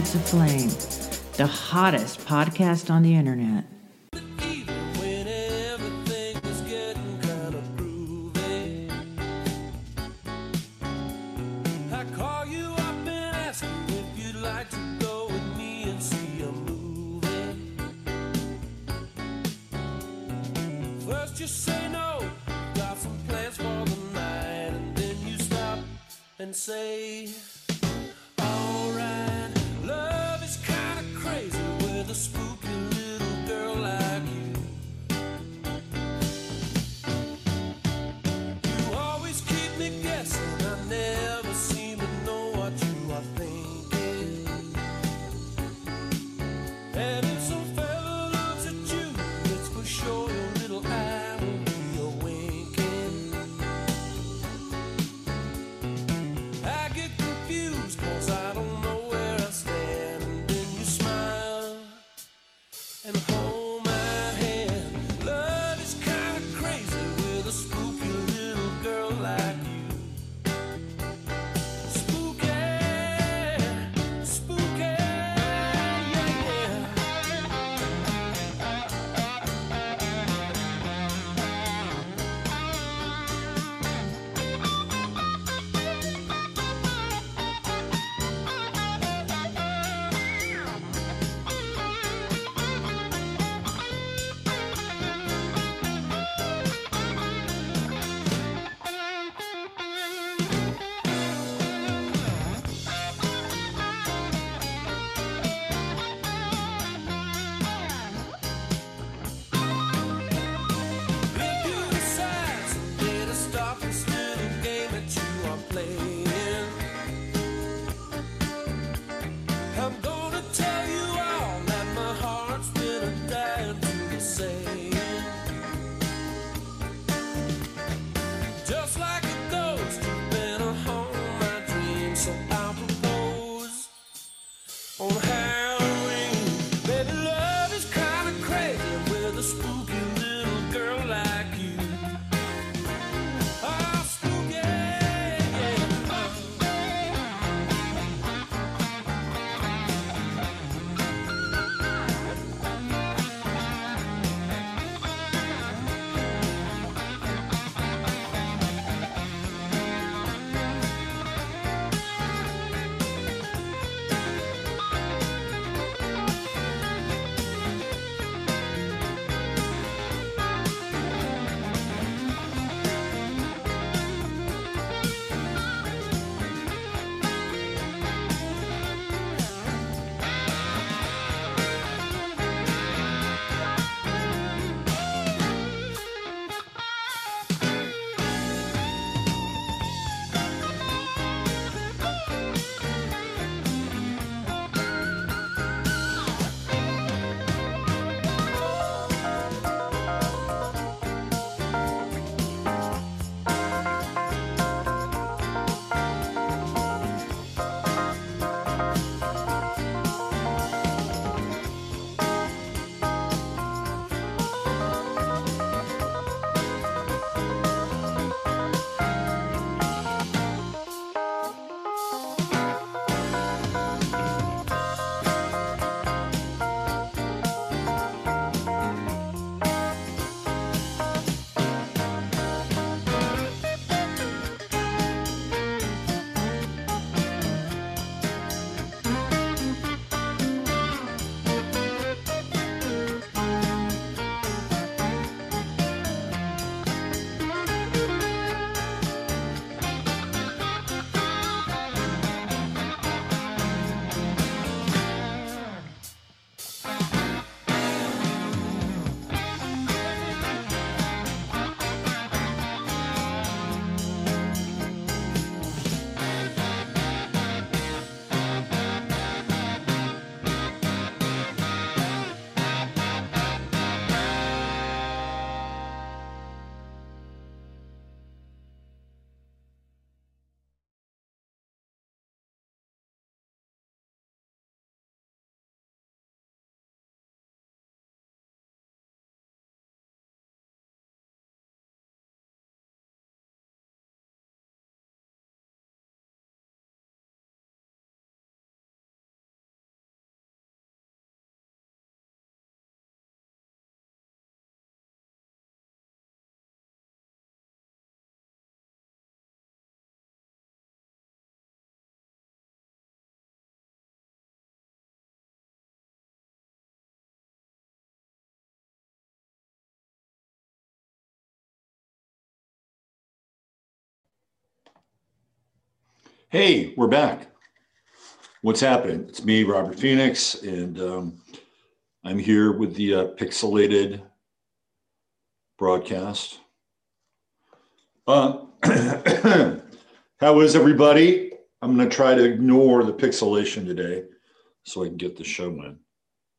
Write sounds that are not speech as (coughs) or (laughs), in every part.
Of Flame, the hottest podcast on the internet. Hey, we're back. What's happening? It's me, Robert Phoenix, and um, I'm here with the uh, pixelated broadcast. Uh, (clears throat) how is everybody? I'm going to try to ignore the pixelation today so I can get the show in.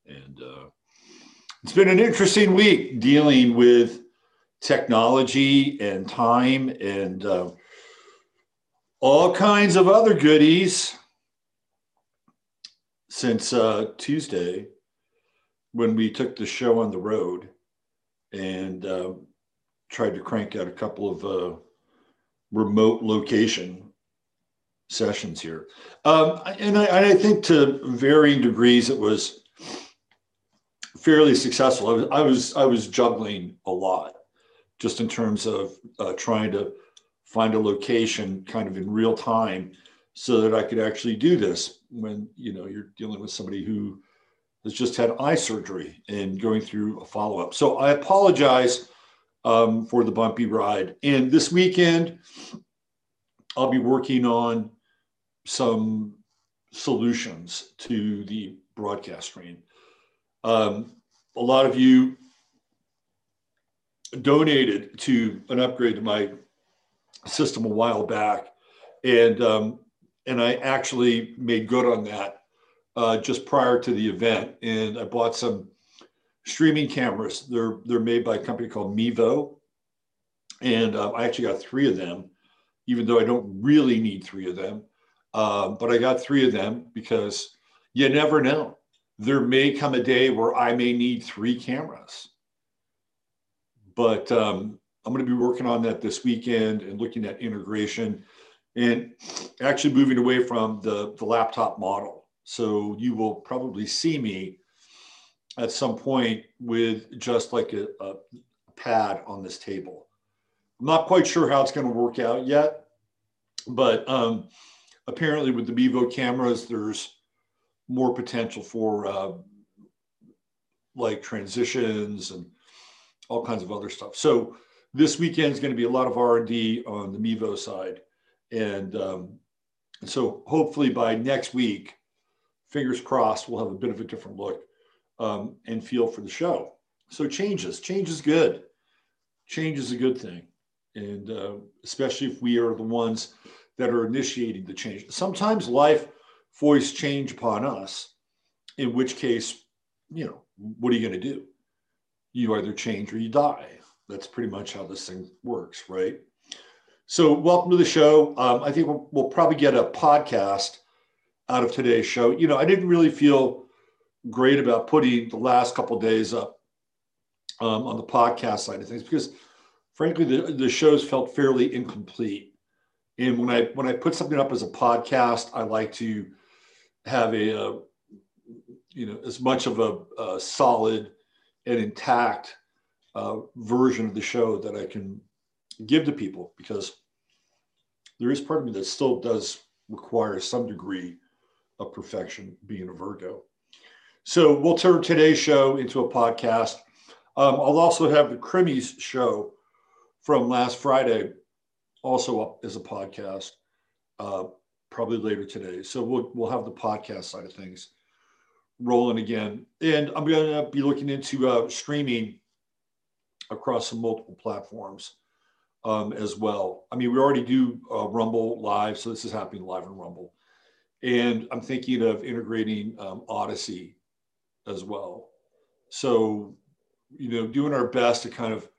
And uh, it's been an interesting week dealing with technology and time and uh, all kinds of other goodies since uh, Tuesday when we took the show on the road and uh, tried to crank out a couple of uh, remote location sessions here. Um, and I, I, think to varying degrees, it was fairly successful. I was, I was, I was juggling a lot just in terms of uh, trying to find a location kind of in real time so that I could actually do this when, you know, you're dealing with somebody who has just had eye surgery and going through a follow-up. So I apologize um, for the bumpy ride. And this weekend, I'll be working on some solutions to the broadcast screen. Um, a lot of you donated to an upgrade to my system a while back, and um, and I actually made good on that uh, just prior to the event. And I bought some streaming cameras. They're they're made by a company called Mevo, and uh, I actually got three of them, even though I don't really need three of them. Uh, but I got three of them because you never know. There may come a day where I may need three cameras. But um, I'm going to be working on that this weekend and looking at integration and actually moving away from the, the laptop model. So you will probably see me at some point with just like a, a pad on this table. I'm not quite sure how it's going to work out yet, but um, apparently with the Mevo cameras, there's more potential for uh, like transitions and all kinds of other stuff. So this weekend is going to be a lot of R&D on the Mevo side. And um, so hopefully by next week, fingers crossed, we'll have a bit of a different look um, and feel for the show. So changes, change is good. Change is a good thing. And uh, especially if we are the ones that are initiating the change. Sometimes life voice change upon us, in which case, you know, what are you going to do? You either change or you die. That's pretty much how this thing works, right? So, welcome to the show. Um, I think we'll, we'll, probably get a podcast out of today's show. You know, I didn't really feel great about putting the last couple days up um, on the podcast side of things because, frankly, the, the shows felt fairly incomplete. And when I when I put something up as a podcast, I like to have a, a uh, you know as much of a, a solid and intact uh, version of the show that I can give to people because there is part of me that still does require some degree of perfection being a Virgo. So we'll turn today's show into a podcast. Um, I'll also have the Krimis show from last Friday also up as a podcast, uh, probably later today. So we'll, we'll have the podcast side of things rolling again. And I'm going to be looking into uh, streaming across multiple platforms um, as well. I mean, we already do uh, Rumble live, so this is happening live in Rumble. And I'm thinking of integrating um, Odysee as well. So, you know, doing our best to kind of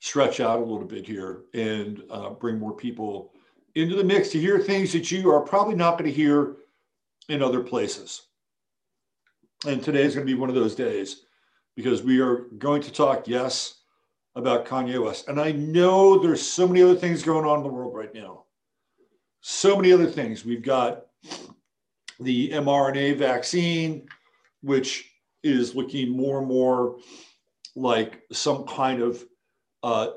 stretch out a little bit here and uh, bring more people into the mix to hear things that you are probably not going to hear in other places. And today is going to be one of those days because we are going to talk, yes, about Kanye West. And I know there's so many other things going on in the world right now. So many other things. We've got the mRNA vaccine, which is looking more and more like some kind of uh,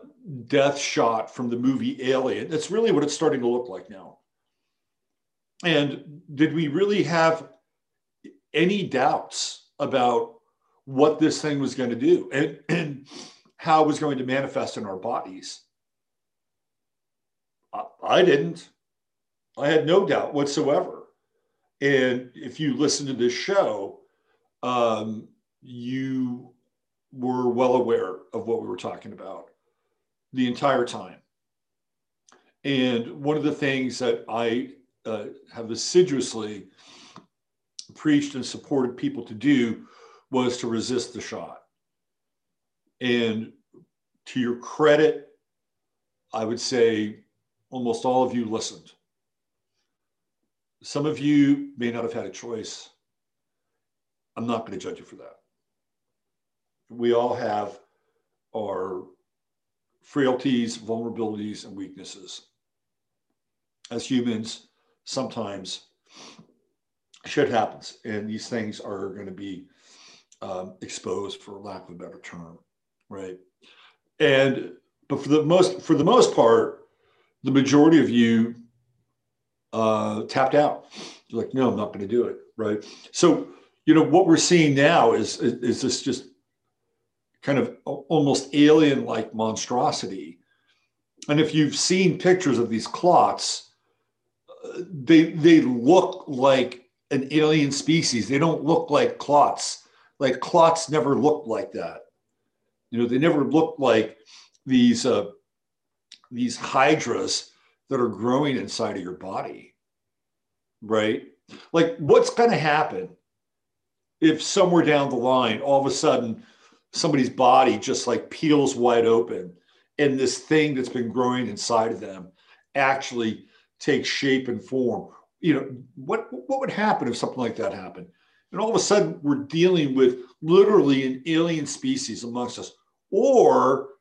death shot from the movie Alien. That's really what it's starting to look like now. And did we really have any doubts about what this thing was going to do? And, and how it was going to manifest in our bodies. I, I didn't. I had no doubt whatsoever. And if you listen to this show, um, you were well aware of what we were talking about the entire time. And one of the things that I uh, have assiduously preached and supported people to do was to resist the shot. And to your credit, I would say almost all of you listened. Some of you may not have had a choice. I'm not going to judge you for that. We all have our frailties, vulnerabilities, and weaknesses. As humans, sometimes shit happens, and these things are going to be um, exposed, for lack of a better term, right? And but for the most for the most part, the majority of you uh, tapped out. You're like, no, I'm not going to do it. Right. So, you know, what we're seeing now is, is, is this just kind of almost alien like monstrosity. And if you've seen pictures of these clots, uh, they, they look like an alien species. They don't look like clots. Like clots never looked like that. You know, they never looked like these, uh, these hydras that are growing inside of your body, right? Like, what's going to happen if somewhere down the line, all of a sudden, somebody's body just like peels wide open and this thing that's been growing inside of them actually takes shape and form? You know, what, what would happen if something like that happened? And all of a sudden, we're dealing with literally an alien species amongst us. Or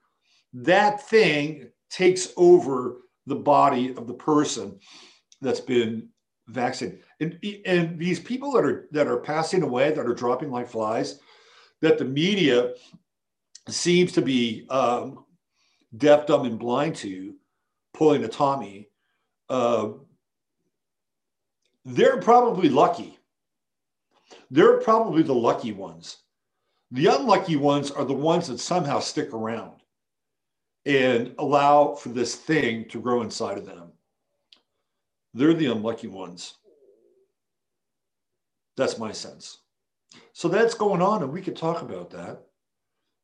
that thing takes over the body of the person that's been vaccinated. And, and these people that are that are passing away, that are dropping like flies, that the media seems to be um, deaf, dumb, and blind to, pulling a Tommy. Uh, they're probably lucky. They're probably the lucky ones. The unlucky ones are the ones that somehow stick around and allow for this thing to grow inside of them. They're the unlucky ones. That's my sense. So that's going on, and we could talk about that.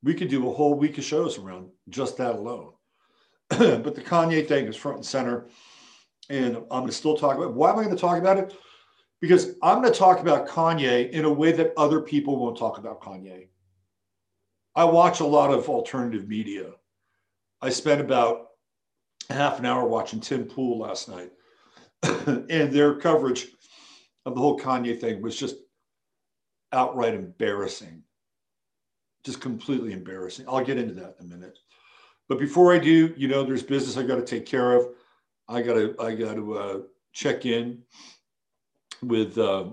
We could do a whole week of shows around just that alone. (clears throat) but the Kanye thing is front and center. And I'm going to still talk about it. Why am I going to talk about it? Because I'm going to talk about Kanye in a way that other people won't talk about Kanye. I watch a lot of alternative media I spent about half an hour watching Tim Pool last night, (laughs) and their coverage of the whole Kanye thing was just outright embarrassing, just completely embarrassing. I'll get into that in a minute. But before I do, you know, there's business I got to take care of. I got to I got to uh, check in with uh,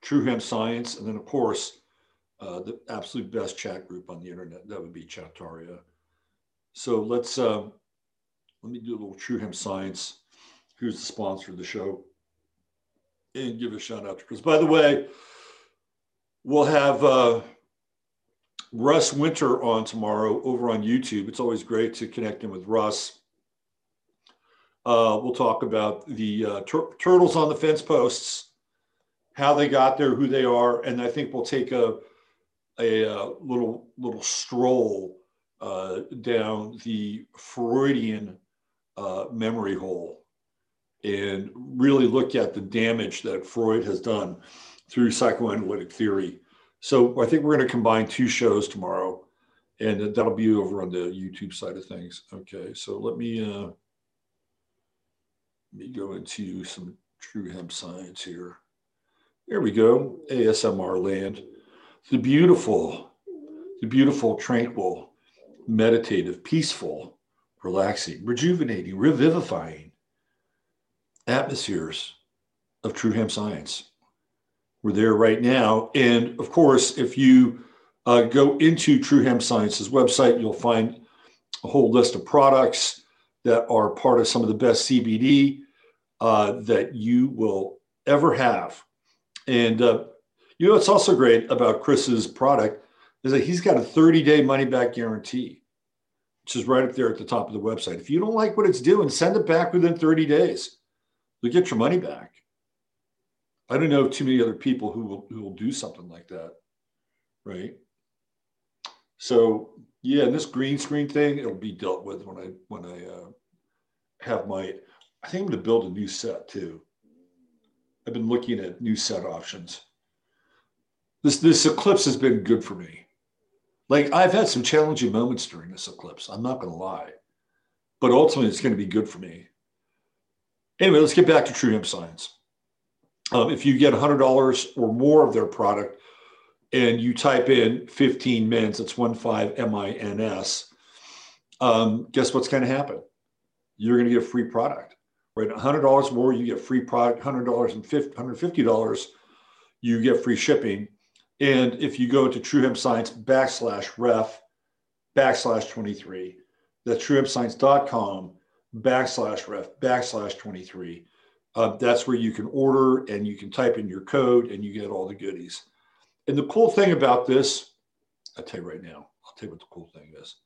True Hemp Science, and then of course uh, the absolute best chat group on the internet. That would be Chataria. So let's uh, let me do a little True Hemp Science. Who's the sponsor of the show? And give a shout out to Chris. By the way, we'll have uh, Russ Winter on tomorrow over on YouTube. It's always great to connect in with Russ. Uh, we'll talk about the uh, tur- turtles on the fence posts, how they got there, who they are, and I think we'll take a a, uh, little little stroll uh, down the Freudian uh, memory hole and really look at the damage that Freud has done through psychoanalytic theory. So I think we're going to combine two shows tomorrow, and that'll be over on the YouTube side of things. Okay, so let me uh, me go into some true hemp science here. There we go, ASMR land. The beautiful, the beautiful, tranquil meditative, peaceful, relaxing, rejuvenating, revivifying atmospheres of true hemp science. We're there right now. And of course, if you uh, go into True Hemp Science's website, you'll find a whole list of products that are part of some of the best CBD uh, that you will ever have. And uh, you know, what's also great about Chris's product is that he's got a 30 day money back guarantee, which is right up there at the top of the website. If you don't like what it's doing, send it back within 30 days. you'll get your money back. I don't know too many other people who will who will do something like that, right? So yeah, and this green screen thing, it'll be dealt with when I when I uh, have my. I think I'm going to build a new set too. I've been looking at new set options. This this eclipse has been good for me. Like I've had some challenging moments during this eclipse. I'm not going to lie, but ultimately it's going to be good for me. Anyway, let's get back to True Hemp Science. Um, if you get $100 or more of their product and you type in 15 mins, it's one five M-I-N-S, um, guess what's going to happen? You're going to get a free product, right? $100 more, you get free product, $100 and $150, you get free shipping. And if you go to True Hemp Science backslash ref backslash 23, that's truehempscience.com backslash ref backslash 23 uh, that's where you can order and you can type in your code and you get all the goodies. And the cool thing about this, I'll tell you right now, I'll tell you what the cool thing is,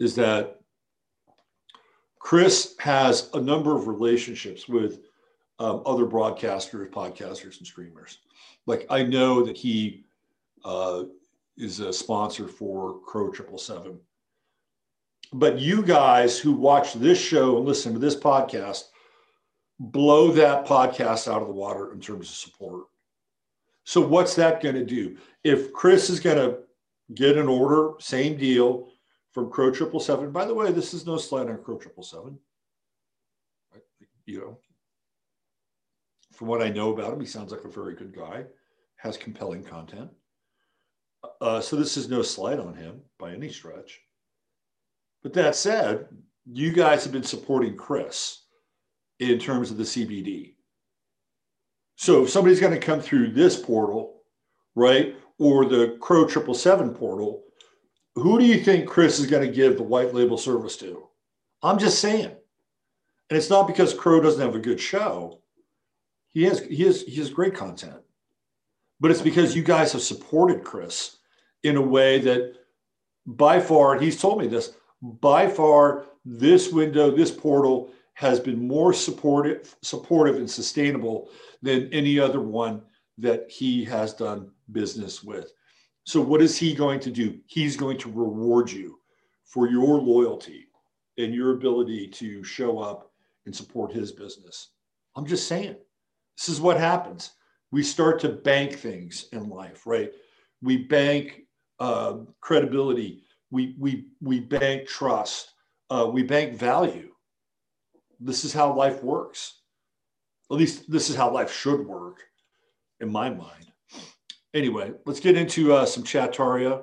is that Chris has a number of relationships with um, other broadcasters, podcasters, and streamers. Like I know that he uh, is a sponsor for Crow Triple Seven. But you guys who watch this show and listen to this podcast blow that podcast out of the water in terms of support. So what's that going to do? If Chris is going to get an order, same deal from Crow Triple Seven. By the way, this is no slight on Crow Triple Seven. You know, from what I know about him, he sounds like a very good guy, has compelling content. Uh, so this is no slight on him by any stretch. But that said, you guys have been supporting Chris in terms of the CBD. So if somebody's going to come through this portal, right, or the Crow Triple Seven portal, who do you think Chris is going to give the white label service to? I'm just saying, and it's not because Crow doesn't have a good show. He has he has he has great content, but it's because you guys have supported Chris in a way that, by far, he's told me this, by far, this window, this portal has been more supportive, supportive and sustainable than any other one that he has done business with. So, what is he going to do? He's going to reward you for your loyalty and your ability to show up and support his business. I'm just saying, this is what happens. We start to bank things in life, right? We bank uh, credibility, we, we, we bank trust, uh, we bank value this is how life works. At least this is how life should work in my mind. Anyway, let's get into uh, some Chattaria.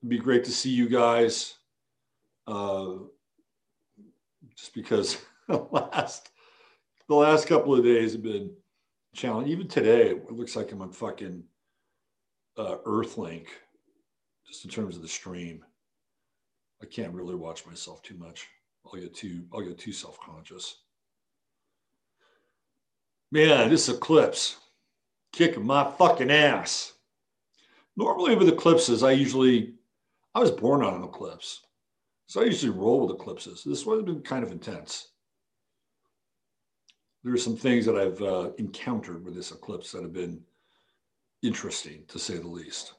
It'd be great to see you guys. Uh, just because (laughs) the last the last couple of days have been challenging. Even today, it looks like I'm on fucking uh, Earthlink, just in terms of the stream. I can't really watch myself too much. I'll get too I'll get too self-conscious. Man, this eclipse kicking my fucking ass. Normally with eclipses, I usually I was born on an eclipse. So I usually roll with eclipses. This one has been kind of intense. There are some things that I've uh, encountered with this eclipse that have been interesting, to say the least,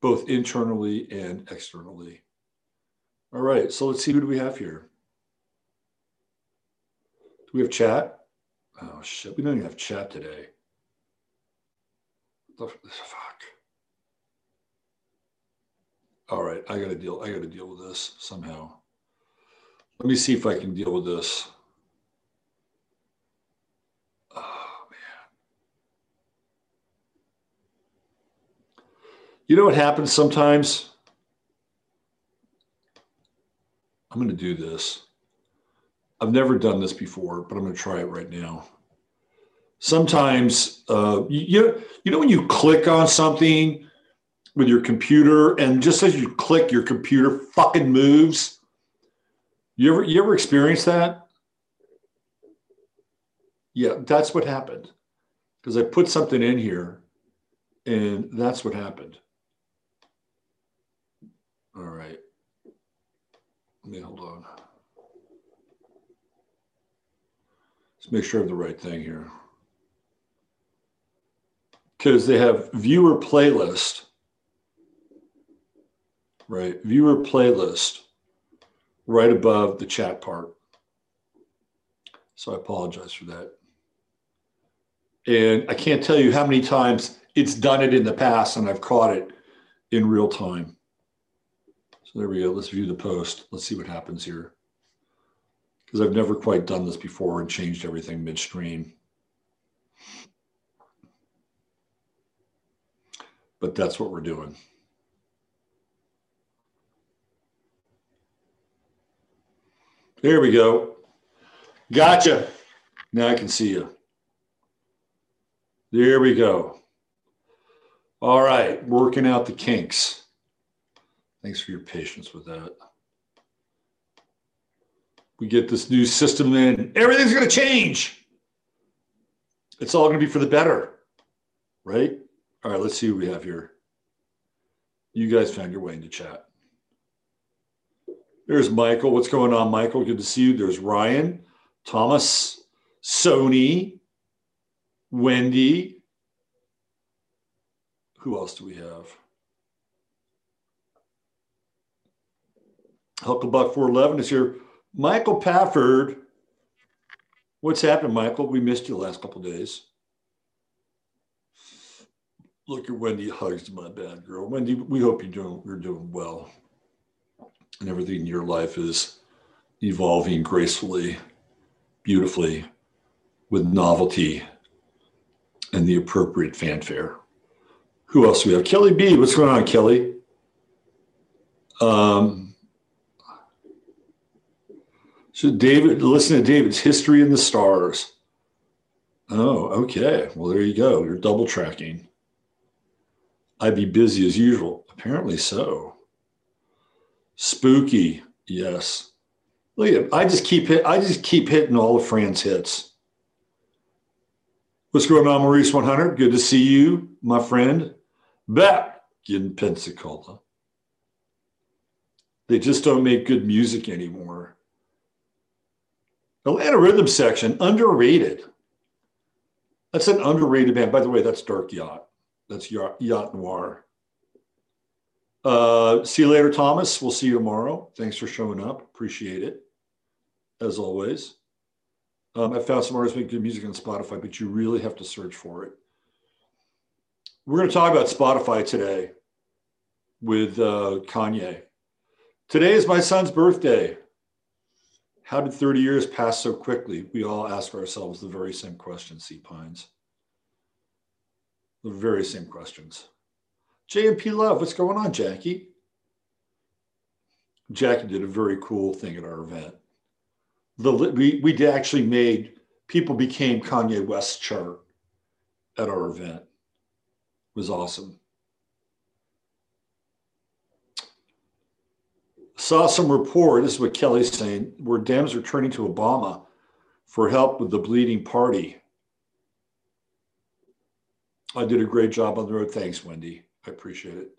both internally and externally. All right, so let's see who do we have here. Do we have chat? Oh shit, we don't even have chat today. The fuck. All right, I gotta deal. I gotta deal with this somehow. Let me see if I can deal with this. Oh man. You know what happens sometimes? I'm going to do this. I've never done this before, but I'm going to try it right now. Sometimes, uh, you, you know, when you click on something with your computer, and just as you click, your computer fucking moves. You ever, you ever experience that? Yeah, that's what happened. Because I put something in here, and that's what happened. All right. Let me hold on. Let's make sure I have the right thing here. Because they have viewer playlist, right? Viewer playlist right above the chat part. So I apologize for that. And I can't tell you how many times it's done it in the past and I've caught it in real time. So there we go. Let's view the post. Let's see what happens here. Because I've never quite done this before and changed everything midstream. But that's what we're doing. There we go. Gotcha. Now I can see you. There we go. All right, working out the kinks. Thanks for your patience with that. We get this new system in, everything's going to change. It's all going to be for the better, right? All right, let's see what we have here. You guys found your way into chat. There's Michael. What's going on, Michael? Good to see you. There's Ryan, Thomas, Sony, Wendy, who else do we have? Hucklebuck 411 is here. Michael Pafford. What's happened, Michael? We missed you the last couple days. Look at Wendy hugs my bad girl. Wendy, we hope you're doing you're doing well. And everything in your life is evolving gracefully, beautifully, with novelty and the appropriate fanfare. Who else do we have? Kelly B. What's going on, Kelly? Um, so David, listen to David's history in the stars. Oh, okay. Well, there you go. You're double tracking. I'd be busy as usual. Apparently so. Spooky, yes. Look at I just keep hit. I just keep hitting all of Fran's hits. What's going on, Maurice 100? Good to see you, my friend back in Pensacola. They just don't make good music anymore. Atlanta Rhythm Section, underrated. That's an underrated band. By the way, that's Dark Yacht. That's Yacht, Noir. Uh, see you later, Thomas. We'll see you tomorrow. Thanks for showing up. Appreciate it, as always. Um, I found some artists making good music on Spotify, but you really have to search for it. We're going to talk about Spotify today with uh, Kanye. Today is my son's birthday. How did 30 years pass so quickly? We all ask ourselves the very same question, C. Pines. The very same questions. JMP Love, what's going on, Jackie? Jackie did a very cool thing at our event. The, we, we actually made people became Kanye West chart at our event was awesome. Saw some report, this is what Kelly's saying, where Dems are turning to Obama for help with the bleeding party. I did a great job on the road. Thanks, Wendy. I appreciate it.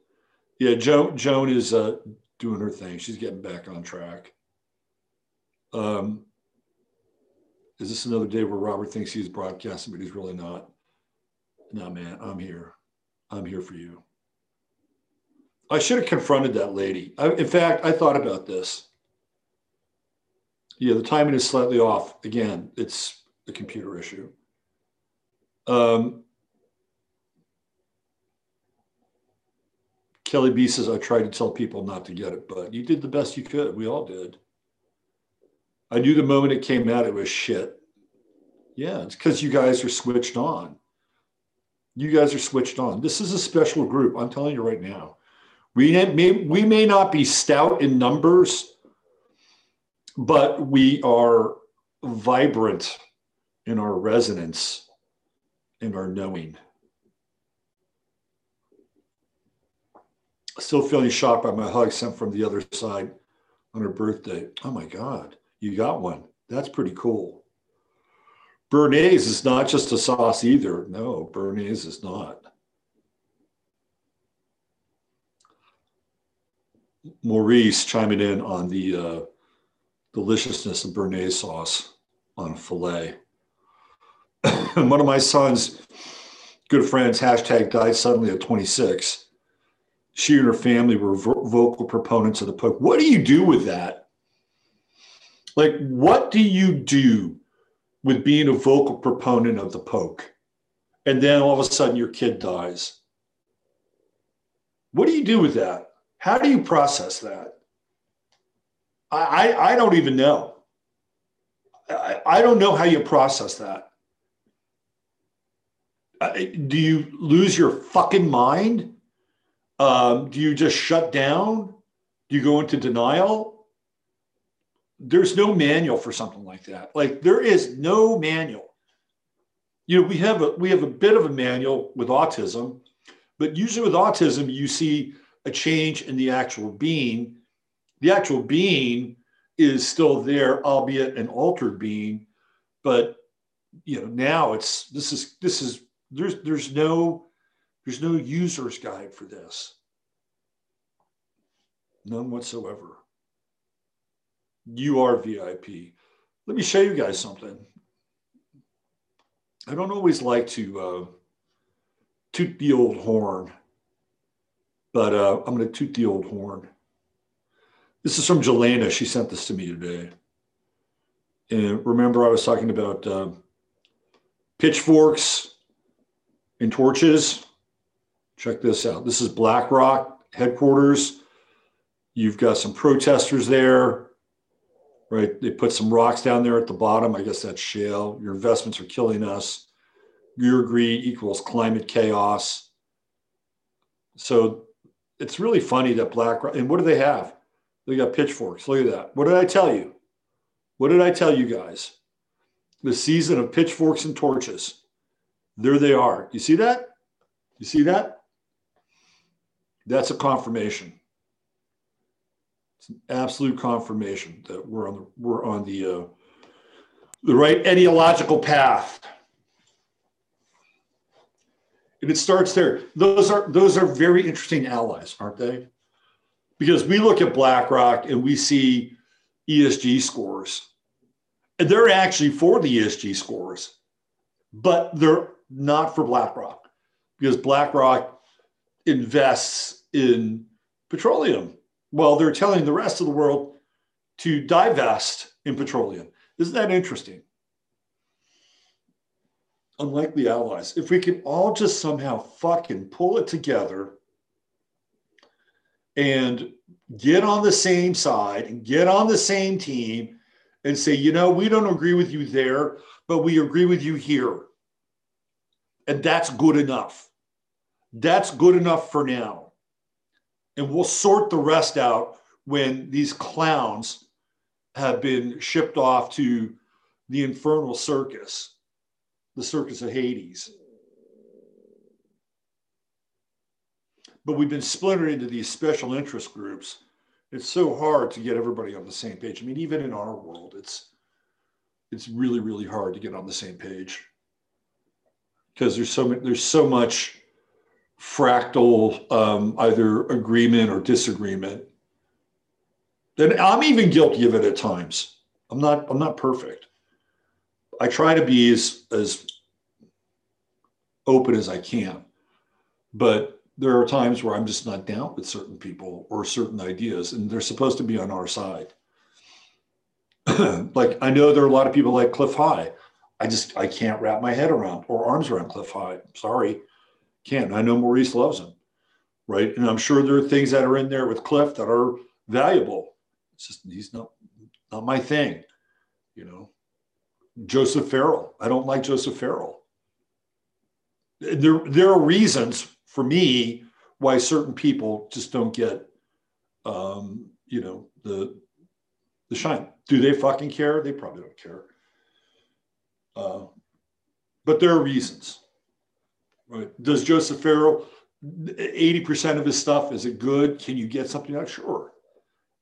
Yeah, Joan, Joan is uh, doing her thing. She's getting back on track. Um, is this another day where Robert thinks he's broadcasting, but he's really not? No, man, I'm here. I'm here for you. I should have confronted that lady. I, in fact, I thought about this. Yeah, the timing is slightly off. Again, it's a computer issue. Um, Kelly B says, I tried to tell people not to get it, but you did the best you could. We all did. I knew the moment it came out, it was shit. Yeah, it's because you guys are switched on you guys are switched on. This is a special group. I'm telling you right now. We may, we may not be stout in numbers, but we are vibrant in our resonance and our knowing. Still feeling shocked by my hug sent from the other side on her birthday. Oh my God, you got one. That's pretty cool. Bernays is not just a sauce either. No, Bernays is not. Maurice chiming in on the uh, deliciousness of Bernays sauce on filet. (coughs) one of my son's good friends, hashtag died suddenly at 26. She and her family were vo- vocal proponents of the poke. What do you do with that? Like, what do you do with being a vocal proponent of the poke? And then all of a sudden your kid dies. What do you do with that? How do you process that? I, I, I don't even know. I, I don't know how you process that. Uh, do you lose your fucking mind? Um, do you just shut down? Do you go into denial? There's no manual for something like that. Like there is no manual. You know, we have a we have a bit of a manual with autism, but usually with autism, you see a change in the actual being. The actual being is still there, albeit an altered being, but you know now it's this is this is there's there's no there's no user's guide for this. None whatsoever. You are VIP. Let me show you guys something. I don't always like to uh, toot the old horn, but uh, I'm going to toot the old horn. This is from Jelena. She sent this to me today. And remember, I was talking about uh, pitchforks and torches. Check this out. This is BlackRock headquarters. You've got some protesters there, right? They put some rocks down there at the bottom. I guess that's shale. Your investments are killing us. Your greed equals climate chaos. So it's really funny that BlackRock, and what do they have? They got pitchforks. Look at that. What did I tell you? What did I tell you guys? The season of pitchforks and torches. There they are. You see that? You see that? That's a confirmation. It's an absolute confirmation that we're on the we're on the uh, the right ideological path. And it starts there. Those are those are very interesting allies, aren't they? Because we look at BlackRock and we see ESG scores. And they're actually for the ESG scores, but they're not for BlackRock because BlackRock invests in petroleum. Well, they're telling the rest of the world to divest in petroleum. Isn't that interesting? Unlikely allies. If we can all just somehow fucking pull it together and get on the same side and get on the same team and say, you know, we don't agree with you there, but we agree with you here. And that's good enough. That's good enough for now. And we'll sort the rest out when these clowns have been shipped off to the infernal circus, the circus of Hades. But we've been splintered into these special interest groups. It's so hard to get everybody on the same page. I mean, even in our world, it's it's really, really hard to get on the same page because there's so there's so much fractal um, either agreement or disagreement. And I'm even guilty of it at times. I'm not I'm not perfect. I try to be as as open as I can, but there are times where I'm just not down with certain people or certain ideas, and they're supposed to be on our side. (clears throat) like I know there are a lot of people like Cliff High I just I can't wrap my head around or arms around Cliff High. Sorry, can't. I know Maurice loves him, right? And I'm sure there are things that are in there with Cliff that are valuable. It's just he's not not my thing, you know. Joseph Farrell. I don't like Joseph Farrell. There there are reasons for me why certain people just don't get, um, you know, the the shine. Do they fucking care? They probably don't care. Uh, but there are reasons. Right? Does Joseph Farrell, 80% of his stuff, is it good? Can you get something out? Sure.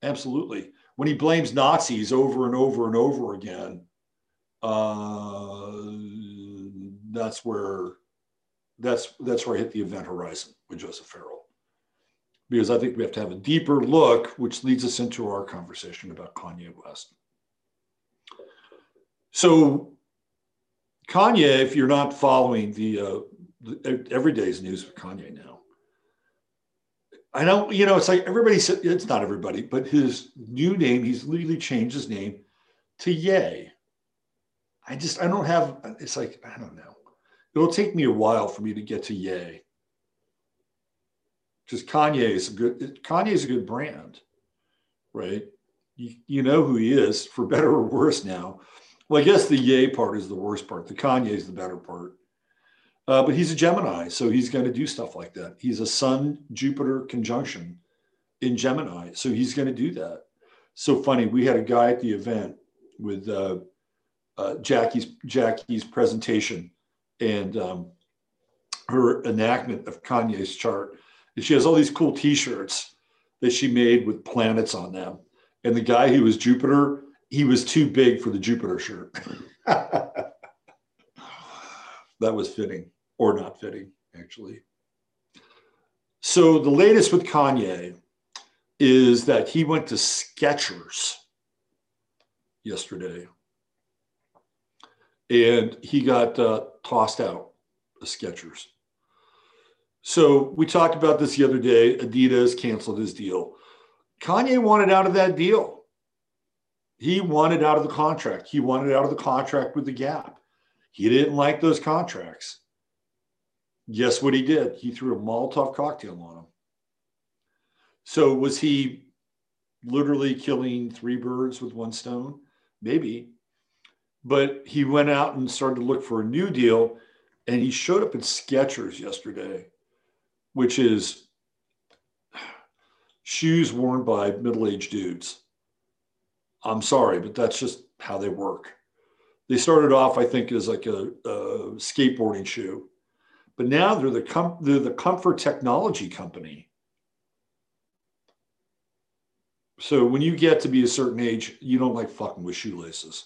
Absolutely. When he blames Nazis over and over and over again, uh, that's where that's that's where I hit the event horizon with Joseph Farrell. Because I think we have to have a deeper look, which leads us into our conversation about Kanye West. So Kanye, if you're not following the, uh, the every day's news with Kanye now, I know, you know, it's like everybody said, it's not everybody, but his new name, he's legally changed his name to Ye. I just, I don't have, it's like, I don't know. It'll take me a while for me to get to Ye. Just Kanye is a good, Kanye is a good brand, right? You, you know who he is for better or worse now. Well, I guess the Ye part is the worst part. The Kanye is the better part. Uh, but he's a Gemini, so he's going to do stuff like that. He's a Sun Jupiter conjunction in Gemini, so he's going to do that. So funny. We had a guy at the event with uh, uh, Jackie's Jackie's presentation and um, her enactment of Kanye's chart. And she has all these cool T-shirts that she made with planets on them. And the guy who was Jupiter, he was too big for the Jupiter shirt. (laughs) that was fitting or not fitting, actually. So the latest with Kanye is that he went to Skechers yesterday and he got uh, tossed out of Skechers. So we talked about this the other day. Adidas canceled his deal. Kanye wanted out of that deal. He wanted out of the contract. He wanted out of the contract with the Gap. He didn't like those contracts. Guess what he did? He threw a Molotov cocktail on him. So was he literally killing three birds with one stone? Maybe. But he went out and started to look for a new deal. And he showed up at Skechers yesterday, which is shoes worn by middle aged dudes. I'm sorry, but that's just how they work. They started off, I think, as like a, a skateboarding shoe, but now they're the com- they're the comfort technology company. So when you get to be a certain age, you don't like fucking with shoelaces.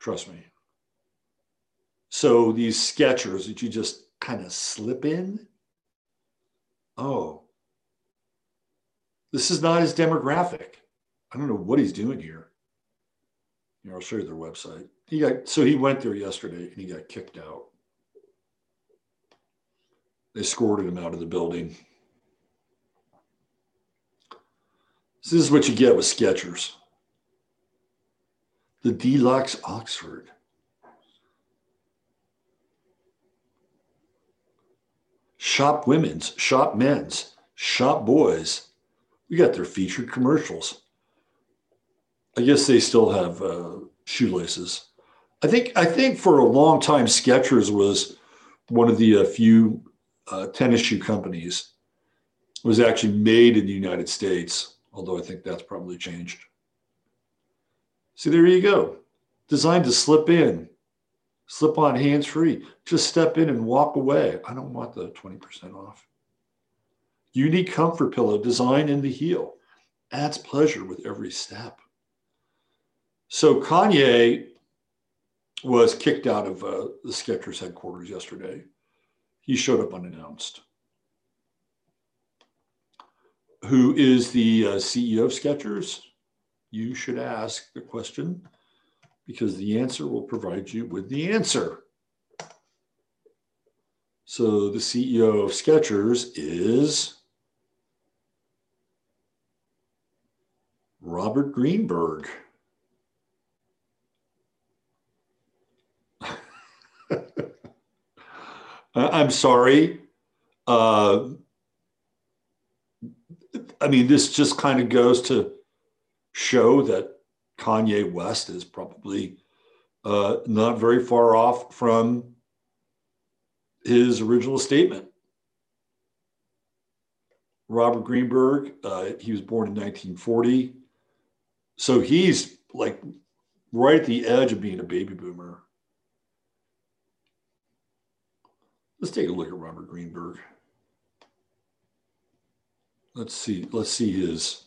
Trust me. So these Skechers that you just kind of slip in. Oh, this is not his demographic. I don't know what he's doing here. Here, I'll show you their website. He got so he went there yesterday and he got kicked out. They escorted him out of the building. This is what you get with Skechers the deluxe Oxford. Shop women's, shop men's, shop boys. We got their featured commercials. I guess they still have uh, shoelaces. I think I think for a long time Skechers was one of the uh, few uh, tennis shoe companies was actually made in the United States, although I think that's probably changed. See, there you go. Designed to slip in, slip on hands free. Just step in and walk away. I don't want the 20% off. Unique comfort pillow design in the heel adds pleasure with every step. So Kanye was kicked out of uh, the Skechers headquarters yesterday. He showed up unannounced. Who is the uh, CEO of Skechers? You should ask the question because the answer will provide you with the answer. So the CEO of Skechers is Robert Greenberg. (laughs) I'm sorry. Uh, I mean, this just kind of goes to show that Kanye West is probably uh, not very far off from his original statement. Robert Greenberg, uh, he was born in 1940. So he's like right at the edge of being a baby boomer. Let's take a look at Robert Greenberg. Let's see, let's see his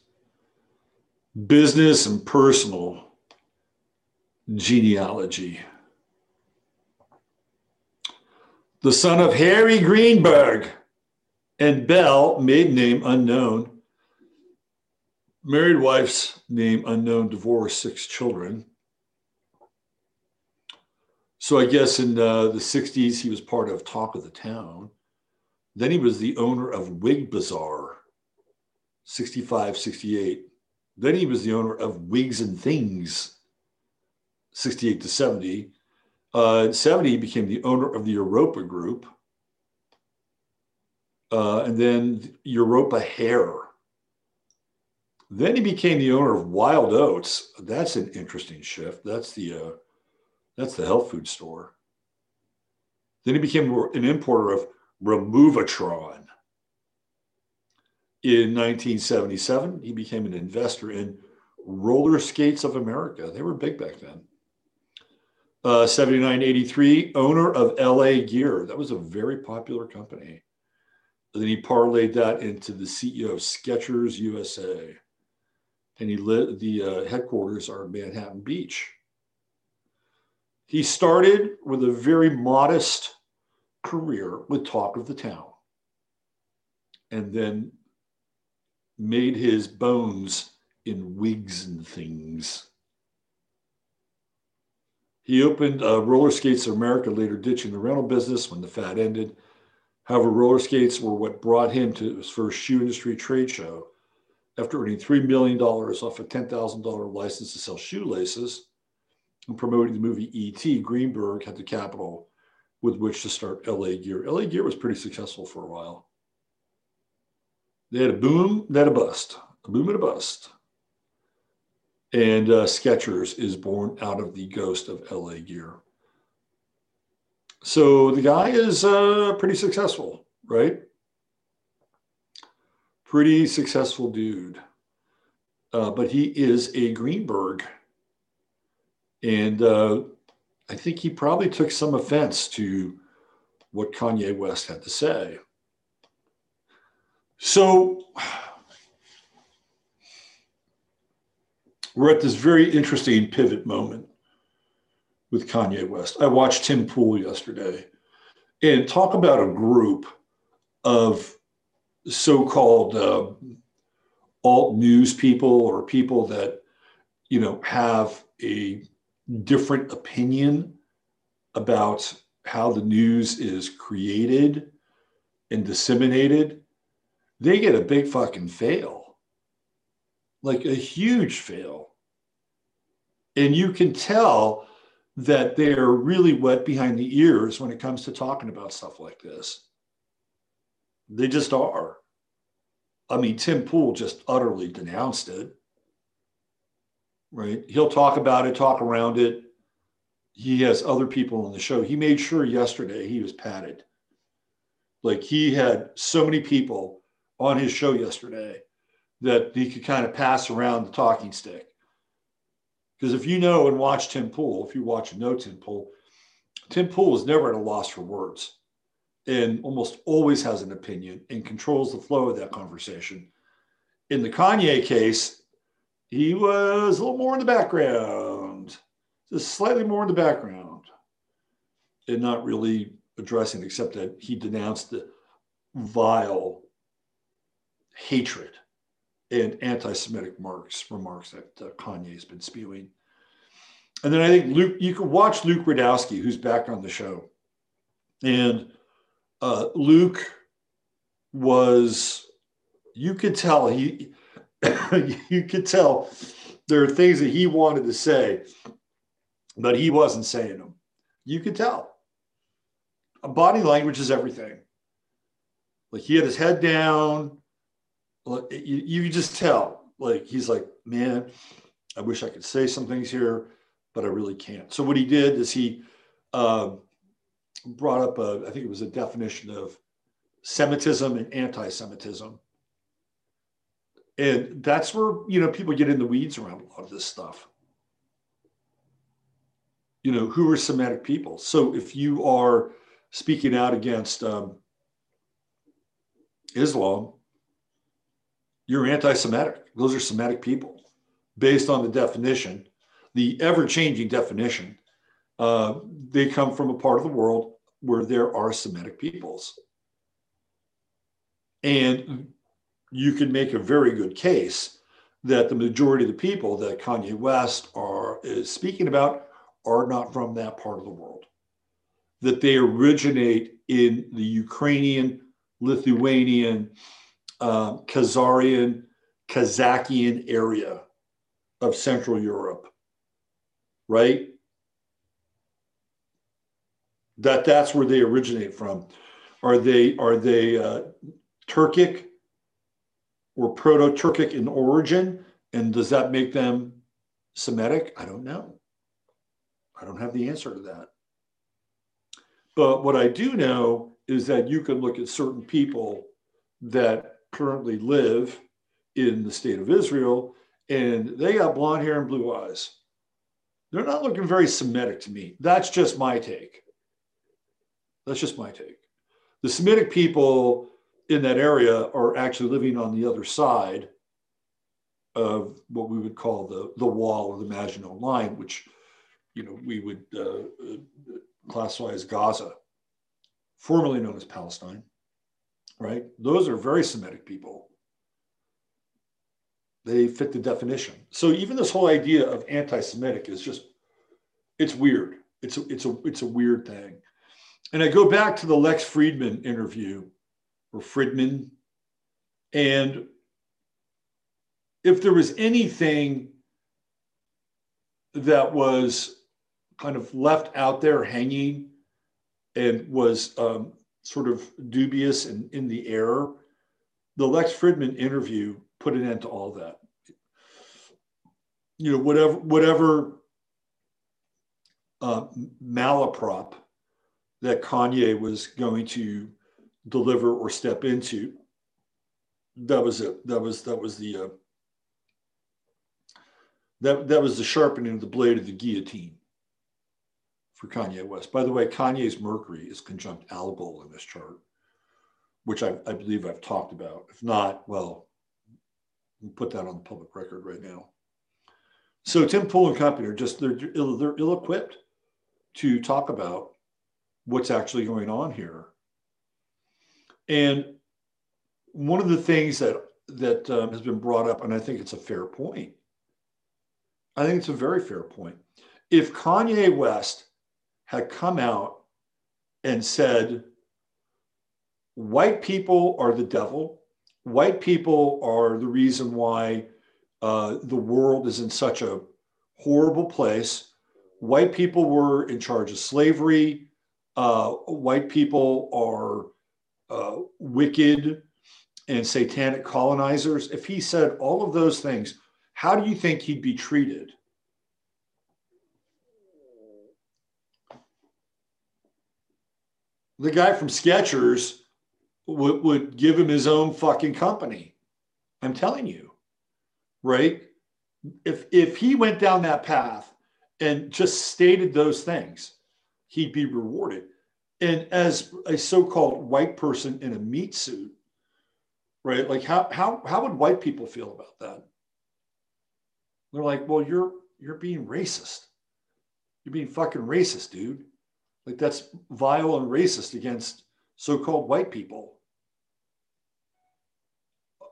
business and personal genealogy. The son of Harry Greenberg and Bell, maiden name unknown, married wife's name unknown, divorced, six children. So I guess in uh, the 60s, he was part of Talk of the Town. Then he was the owner of Wig Bazaar, 65, 68. Then he was the owner of Wigs and Things, 68 to 70. Uh, 70, he became the owner of the Europa Group. Uh, and then Europa Hair. Then he became the owner of Wild Oats. That's an interesting shift. That's the uh, that's the health food store. Then he became an importer of Removatron. In 1977, he became an investor in Roller Skates of America. They were big back then. Uh, 79, 83, owner of LA Gear. That was a very popular company. And then he parlayed that into the CEO of Skechers USA. And he lit the uh, headquarters are in Manhattan Beach. He started with a very modest career with Talk of the Town and then made his bones in wigs and things. He opened uh, Roller Skates of America, later ditching the rental business when the fad ended. However, roller skates were what brought him to his first shoe industry trade show. After earning $3 million off a $10,000 license to sell shoelaces and promoting the movie E.T., Greenberg had the capital with which to start LA Gear. LA Gear was pretty successful for a while. They had a boom, they had a bust, a boom and a bust. And uh, Skechers is born out of the ghost of LA Gear. So the guy is uh, pretty successful, right? Pretty successful dude. Uh, but he is a Greenberg. And uh, I think he probably took some offense to what Kanye West had to say. So we're at this very interesting pivot moment with Kanye West. I watched Tim Pool yesterday and talk about a group of so called uh, alt news people or people that, you know, have a different opinion about how the news is created and disseminated, they get a big fucking fail, like a huge fail. And you can tell that they're really wet behind the ears when it comes to talking about stuff like this. They just are. I mean, Tim Pool just utterly denounced it right? He'll talk about it, talk around it. He has other people on the show. He made sure yesterday he was padded. Like he had so many people on his show yesterday that he could kind of pass around the talking stick. Because if you know and watch Tim Pool, if you watch and know Tim Pool, Tim Pool is never at a loss for words and almost always has an opinion and controls the flow of that conversation. In the Kanye case, he was a little more in the background, just slightly more in the background, and not really addressing, except that he denounced the vile hatred and anti-Semitic remarks, remarks that uh, Kanye's been spewing. And then I think Luke, you can watch Luke Rudkowski, who's back on the show, and uh, Luke was, you could tell he (laughs) you could tell there are things that he wanted to say, but he wasn't saying them. You could tell. Body language is everything. Like he had his head down. You, you just tell. Like he's like, man, I wish I could say some things here, but I really can't. So what he did is he uh, brought up a, I think it was a definition of Semitism and anti-Semitism and that's where you know people get in the weeds around a lot of this stuff you know who are semitic people so if you are speaking out against um, islam you're anti-semitic. Those are semitic people. Based on the definition the ever-changing definition uh, they come from a part of the world where there are semitic peoples. And you can make a very good case that the majority of the people that Kanye West are is speaking about are not from that part of the world, that they originate in the Ukrainian, Lithuanian, um, Khazarian, area of Central Europe, right? That that's where they originate from. Are they are they uh, Turkic or Proto-Turkic in origin? And does that make them Semitic? I don't know. I don't have the answer to that. But what I do know is that you can look at certain people that currently live in the state of Israel and they got blonde hair and blue eyes. They're not looking very Semitic to me. That's just my take. That's just my take. The Semitic people in that area are actually living on the other side of what we would call the, the wall or the Maginot Line, which you know we would uh, classify as Gaza, formerly known as Palestine. Right? Those are very Semitic people. They fit the definition. So even this whole idea of anti-Semitic is just it's weird. It's a, it's a it's a weird thing. And I go back to the Lex Friedman interview or Fridman. And if there was anything that was kind of left out there hanging and was um, sort of dubious and in the air, the Lex Fridman interview put an end to all that. You know, whatever whatever uh, malaprop that Kanye was going to deliver or step into. That was it. That was that was the uh, that that was the sharpening of the blade of the guillotine for Kanye West. By the way, Kanye's Mercury is conjunct Algol in this chart, which I, I believe I've talked about. If not, well, put that on the public record right now. So Tim Pool and company are just they're ill, they're ill-equipped to talk about what's actually going on here and one of the things that that um, has been brought up, and I think it's a fair point. I think it's a very fair point. If Kanye West had come out and said, white people are the devil, white people are the reason why uh, the world is in such a horrible place, white people were in charge of slavery, uh, white people are uh, wicked and satanic colonizers, if he said all of those things, how do you think he'd be treated? The guy from Skechers would, would give him his own fucking company. I'm telling you, right? If if he went down that path and just stated those things, he'd be rewarded. And as a so-called white person in a meat suit, right? Like how how how would white people feel about that? They're like, well, you're you're being racist. You're being fucking racist, dude. Like that's vile and racist against so-called white people.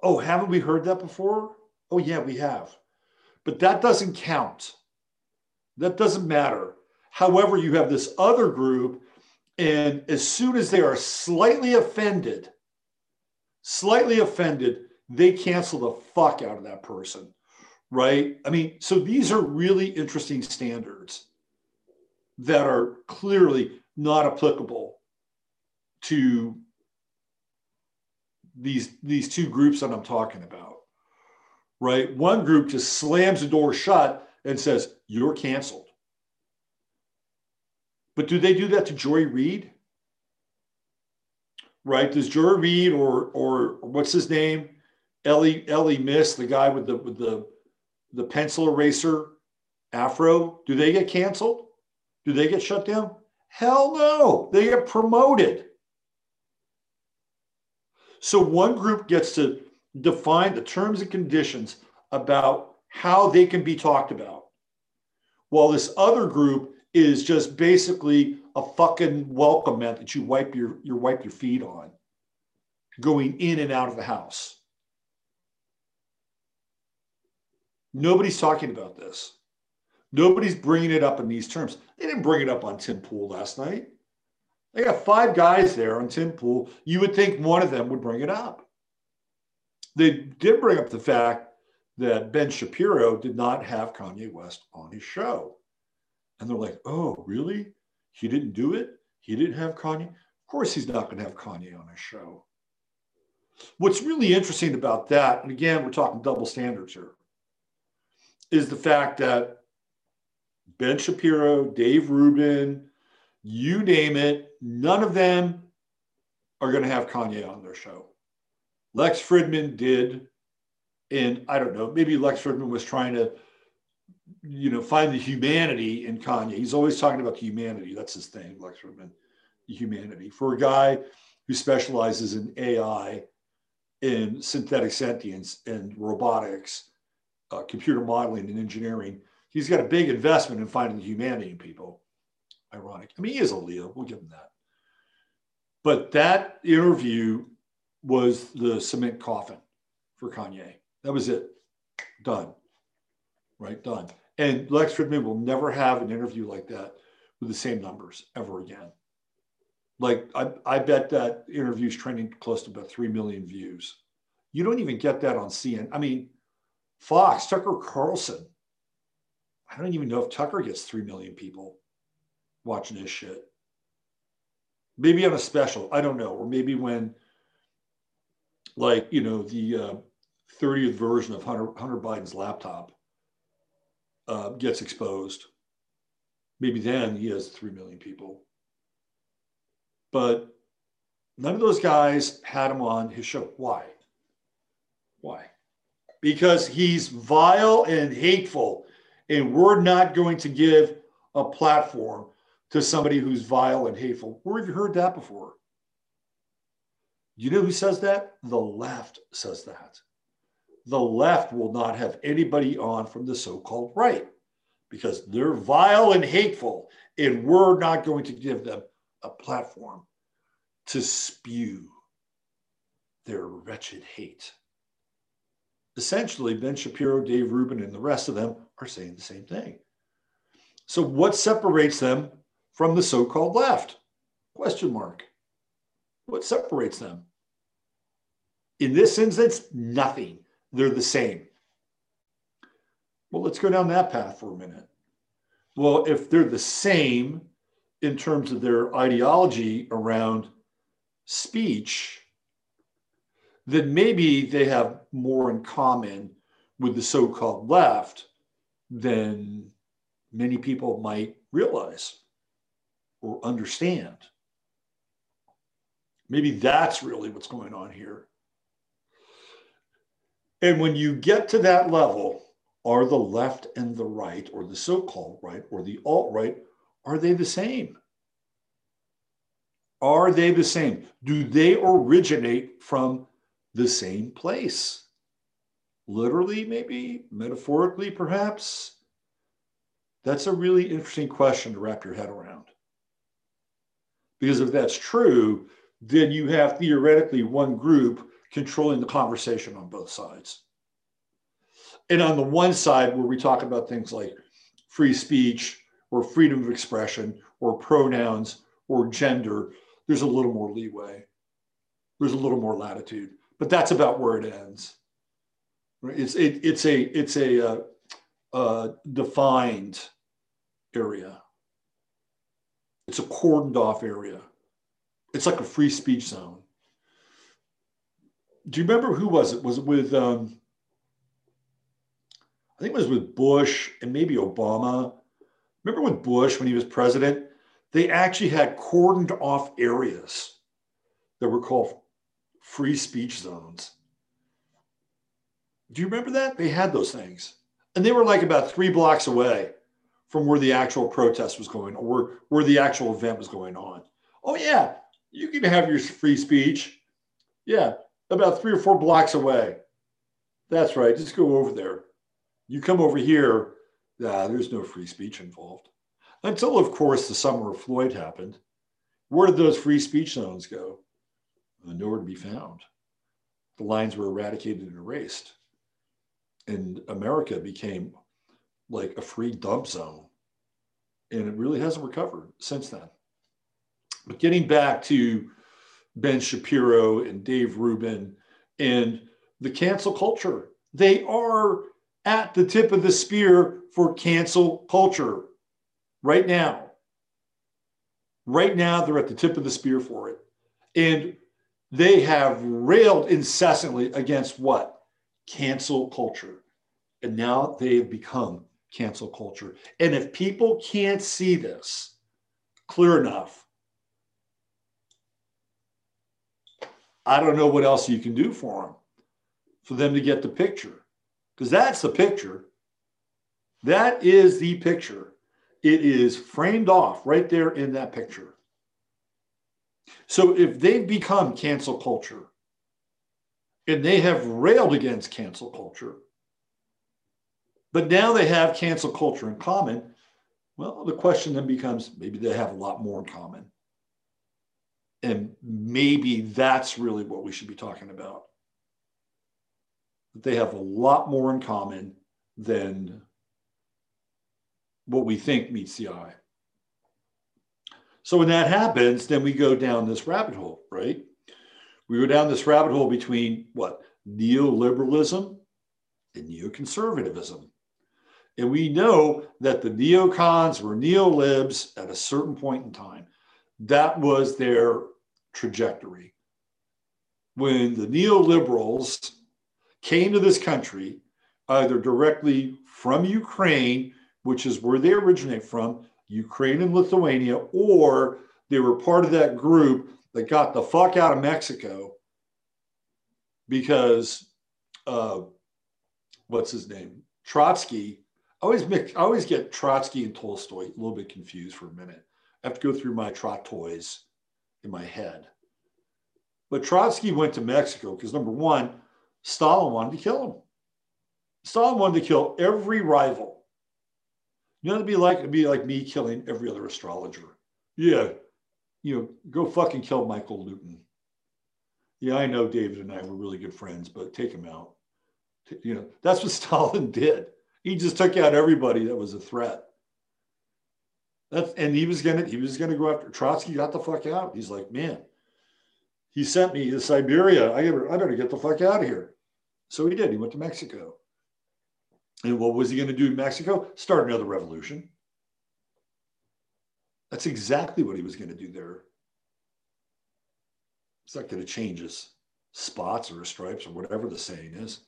Oh, haven't we heard that before? Oh, yeah, we have. But that doesn't count. That doesn't matter. However, you have this other group and as soon as they are slightly offended, slightly offended, they cancel the fuck out of that person. Right. I mean, so these are really interesting standards that are clearly not applicable to these these two groups that I'm talking about. Right? One group just slams the door shut and says, "You're canceled." But do they do that to Joy Reid? Right? Does Joy Reid or or what's his name? Ellie Ellie Miss, the guy with the with the the pencil eraser afro, do they get canceled? Do they get shut down? Hell no. They get promoted. So one group gets to define the terms and conditions about how they can be talked about, while this other group is just basically a fucking welcome mat that you wipe your you wipe your feet on going in and out of the house. Nobody's talking about this. Nobody's bringing it up in these terms. They didn't bring it up on Tim Pool last night. They got five guys there on Tim Pool. You would think one of them would bring it up. They did bring up the fact that Ben Shapiro did not have Kanye West on his show. And they're like, oh, really? He didn't do it? He didn't have Kanye? Of course, he's not going to have Kanye on his show. What's really interesting about that, and again, we're talking double standards here, is the fact that Ben Shapiro, Dave Rubin, you name it, none of them are going to have Kanye on their show. Lex Fridman did, and I don't know, maybe Lex Fridman was trying to, you know, find the humanity in Kanye. He's always talking about the humanity. That's his thing, Lex Fridman, the humanity. For a guy who specializes in AI, in synthetic sentience, and robotics, uh, computer modeling, and engineering, he's got a big investment in finding the humanity in people. Ironic. I mean, he is a Leo. We'll give him that. But that interview was the cement coffin for Kanye. That was it. Done. Right? Done. And Lex Fridman will never have an interview like that with the same numbers ever again. Like, I, I bet that interview is trending close to about 3 million views. You don't even get that on CNN. I mean, Fox, Tucker Carlson. I don't even know if Tucker gets 3 million people watching this shit. Maybe on a special, I don't know. Or maybe when like you know the uh, 30th version of Hunter, Hunter Biden's laptop uh, gets exposed. Maybe then he has 3 million people. But none of those guys had him on his show. Why? Why? Because he's vile and hateful, and we're not going to give a platform to somebody who's vile and hateful. Where have you heard that before? You know who says that? The left says that. The left will not have anybody on from the so called right because they're vile and hateful, and we're not going to give them a platform to spew their wretched hate. Essentially, Ben Shapiro, Dave Rubin, and the rest of them are saying the same thing. So, what separates them from the so called left? Question mark. What separates them? In this instance, nothing. They're the same. Well, let's go down that path for a minute. Well, if they're the same in terms of their ideology around speech, then maybe they have more in common with the so called left than many people might realize or understand. Maybe that's really what's going on here. And when you get to that level, are the left and the right, or the so called right, or the alt right, are they the same? Are they the same? Do they originate from the same place? Literally, maybe, metaphorically, perhaps? That's a really interesting question to wrap your head around. Because if that's true, then you have theoretically one group controlling the conversation on both sides. And on the one side, where we talk about things like free speech or freedom of expression or pronouns or gender, there's a little more leeway. There's a little more latitude, but that's about where it ends. It's it, it's a it's a uh, uh, defined area. It's a cordoned off area. It's like a free speech zone do you remember who was it? Was it with um, I think it was with Bush and maybe Obama. Remember with Bush when he was president? They actually had cordoned off areas that were called free speech zones. Do you remember that? They had those things. And they were like about three blocks away from where the actual protest was going or where, where the actual event was going on. Oh, yeah, you can have your free speech. Yeah, about three or four blocks away. That's right. Just go over there. You come over here, uh, there's no free speech involved. Until, of course, the summer of Floyd happened. Where did those free speech zones go? Uh, nowhere to be found. The lines were eradicated and erased. And America became like a free dump zone. And it really hasn't recovered since then. But getting back to Ben Shapiro and Dave Rubin and the cancel culture, they are at the tip of the spear for cancel culture right now. Right now, they're at the tip of the spear for it. And they have railed incessantly against what? Cancel culture. And now they have become cancel culture. And if people can't see this clear enough, I don't know what else you can do for them, for them to get the picture. Because that's the picture. That is the picture. It is framed off right there in that picture. So if they've become cancel culture and they have railed against cancel culture, but now they have cancel culture in common, well, the question then becomes maybe they have a lot more in common. And maybe that's really what we should be talking about. That they have a lot more in common than what we think meets the eye. So when that happens, then we go down this rabbit hole, right? We go down this rabbit hole between what? Neoliberalism and neoconservatism. And we know that the neocons were neolibs at a certain point in time. That was their trajectory. When the neoliberals came to this country, either directly from Ukraine, which is where they originate from, Ukraine and Lithuania, or they were part of that group that got the fuck out of Mexico because uh, what's his name? Trotsky. I always mix, I always get Trotsky and Tolstoy a little bit confused for a minute. I have to go through my Trot toys in my head. But Trotsky went to Mexico because number one, Stalin wanted to kill him. Stalin wanted to kill every rival. You know, it'd be like it'd be like me killing every other astrologer. Yeah, you know, go fucking kill Michael Newton. Yeah, I know David and I were really good friends, but take him out. You know, that's what (laughs) Stalin did. He just took out everybody that was a threat. That's, and he was gonna he was gonna go after Trotsky. Got the fuck out. He's like, man, he sent me to Siberia. I I gotta get the fuck out of here. So he did. He went to Mexico. And what was he going to do in Mexico? Start another revolution. That's exactly what he was going to do there. It's not going to change his spots or his stripes or whatever the saying is.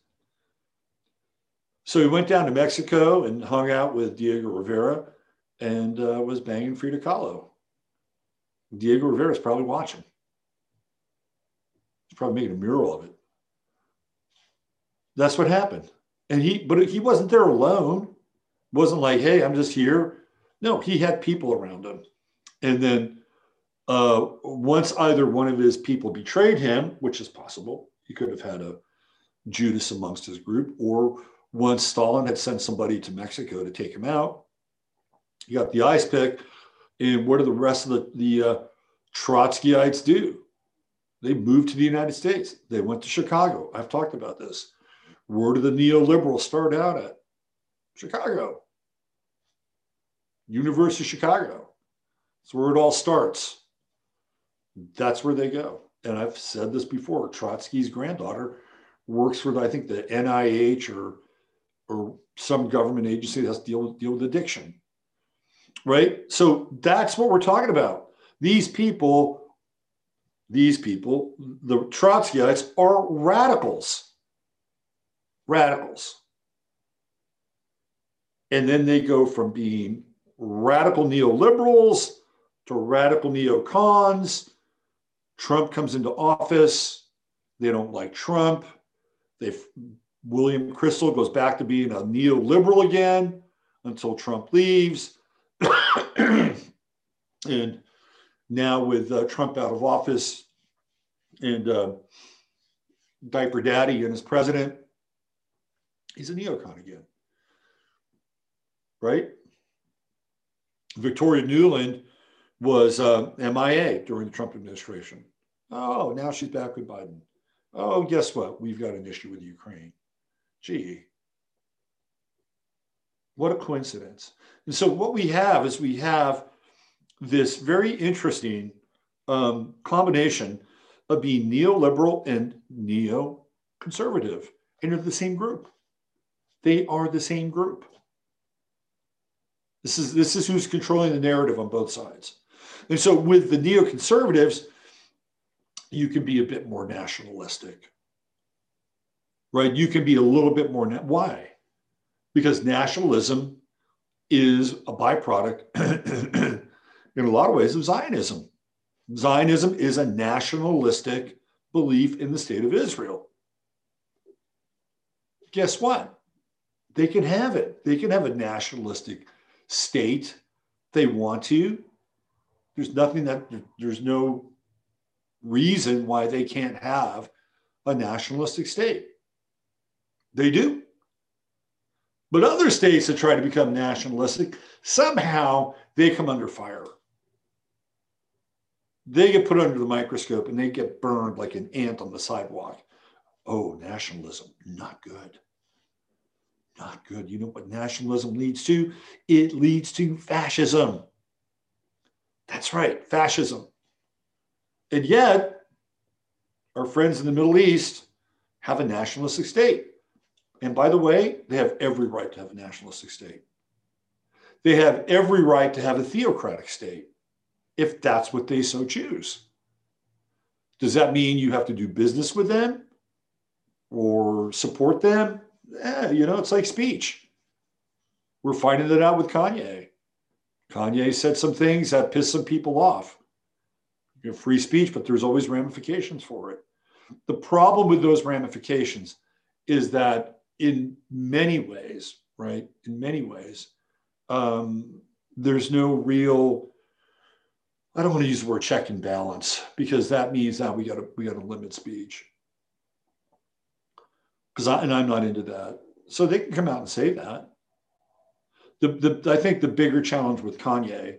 So he went down to Mexico and hung out with Diego Rivera and uh, was banging Frida Kahlo. Diego Rivera is probably watching. He's probably making a mural of it. That's what happened. And he, but he wasn't there alone. Wasn't like, hey, I'm just here. No, he had people around him. And then uh, once either one of his people betrayed him, which is possible, he could have had a Judas amongst his group, or once Stalin had sent somebody to Mexico to take him out, he got the ice pick. And what do the rest of the, the uh, Trotskyites do? They moved to the United States. They went to Chicago. I've talked about this. Where do the neoliberals start out at? Chicago. University of Chicago. That's where it all starts. That's where they go. And I've said this before. Trotsky's granddaughter works for, I think, the NIH or or some government agency that has to deal with, deal with addiction. Right? So that's what we're talking about. These people, these people, the Trotskyites are radicals radicals. And then they go from being radical neoliberals to radical neocons. Trump comes into office. They don't like Trump. They William Kristol goes back to being a neoliberal again until Trump leaves. (coughs) and now with uh, Trump out of office and uh, Diaper Daddy and his president, he's a neocon again. Right? Victoria Nuland was uh, MIA during the Trump administration. Oh, now she's back with Biden. Oh, guess what? We've got an issue with Ukraine. Gee. What a coincidence. And so what we have is we have this very interesting um, combination of being neoliberal and neoconservative, and they're the same group. They are the same group. This is this is who's controlling the narrative on both sides. And so with the neoconservatives, you can be a bit more nationalistic. Right? You can be a little bit more na- why? Because nationalism is a byproduct (clears throat) in a lot of ways of Zionism. Zionism is a nationalistic belief in the state of Israel. Guess what? They can have it. They can have a nationalistic state they want to. There's nothing that there's no reason why they can't have a nationalistic state. They do. But other states that try to become nationalistic, somehow they come under fire. They get put under the microscope and they get burned like an ant on the sidewalk. Oh, nationalism, not good. Not good. You know what nationalism leads to? It leads to fascism. That's right, fascism. And yet, our friends in the Middle East have a nationalistic state. And by the way, they have every right to have a nationalistic state. They have every right to have a theocratic state if that's what they so choose. Does that mean you have to do business with them or support them? Eh, you know, it's like speech. We're finding it out with Kanye. Kanye said some things that pissed some people off. You have free speech, but there's always ramifications for it. The problem with those ramifications is that in many ways, right? In many ways, um, there's no real I don't want to use the word check and balance because that means that we got to we got to limit speech. Because I and I'm not into that. So they can come out and say that. The, the I think the bigger challenge with Kanye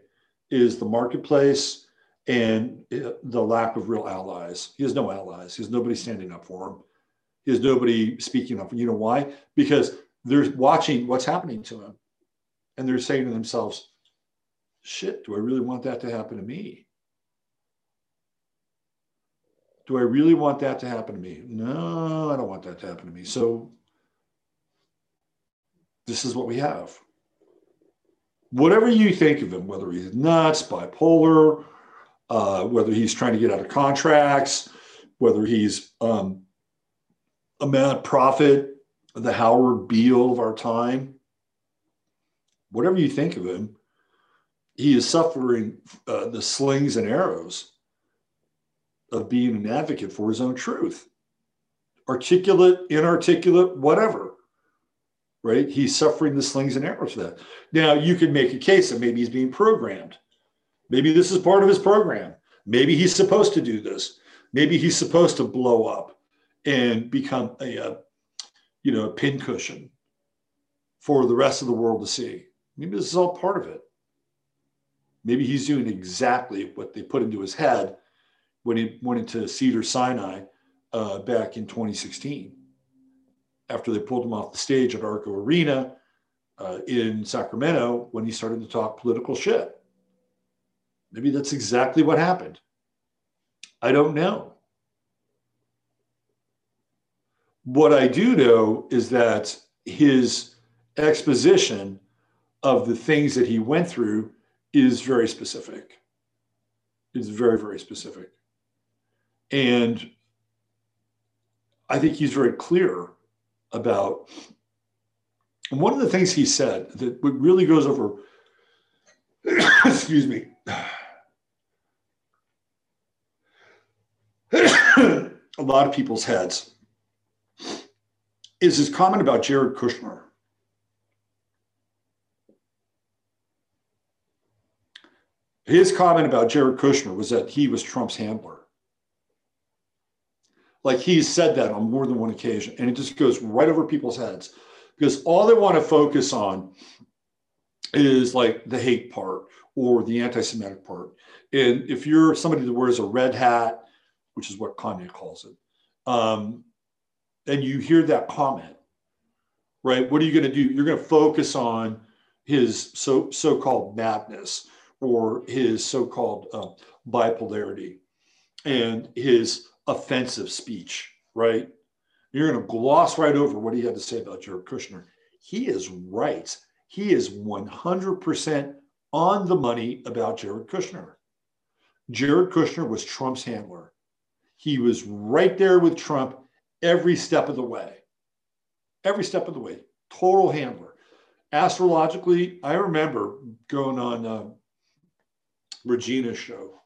is the marketplace and uh, the lack of real allies. He has no allies. He has nobody standing up for him. He has nobody speaking up. You know why? Because they're watching what's happening to him, and they're saying to themselves, shit, do I really want that to happen to me? Do I really want that to happen to me? No, I don't want that to happen to me. So this is what we have. Whatever you think of him, whether he's nuts, bipolar, uh, whether he's trying to get out of contracts, whether he's um, a mad prophet, the Howard Beale of our time, whatever you think of him, he is suffering uh, the slings and arrows of being an advocate for his own truth. Articulate inarticulate whatever right? He's suffering the slings and arrows of that. Now you can make a case that maybe he's being programmed. Maybe this is part of his program. Maybe he's supposed to do this. Maybe he's supposed to blow up and become a, a you know a pincushion for the rest of the world to see. Maybe this is all part of it. Maybe he's doing exactly what they put into his head when he went into Cedar Sinai uh, back in 2016 after they pulled him off the stage at Arco Arena uh, in Sacramento when he started to talk political shit. Maybe that's exactly what happened. I don't know. What I do know is that his exposition of the things that he went through is very specific. It's very, very specific. And I think he's very clear about and one of the things he said that really goes over, (coughs) excuse me, (coughs) a lot of people's heads is his comment about Jared Kushner. His comment about Jared Kushner was that he was Trump's handler. Like he's said that on more than one occasion, and it just goes right over people's heads because all they want to focus on is like the hate part or the anti-Semitic part. And if you're somebody that wears a red hat, which is what Kanye calls it, um, and you hear that comment, right? What are you going to do? You're going to focus on his so so-called madness or his so-called uh, bipolarity and his offensive speech, right? You're going to gloss right over what he had to say about Jared Kushner. He is right. He is 100% on the money about Jared Kushner. Jared Kushner was Trump's handler. He was right there with Trump every step of the way. Every step of the way. Total handler. Astrologically, I remember going on uh, Regina's show.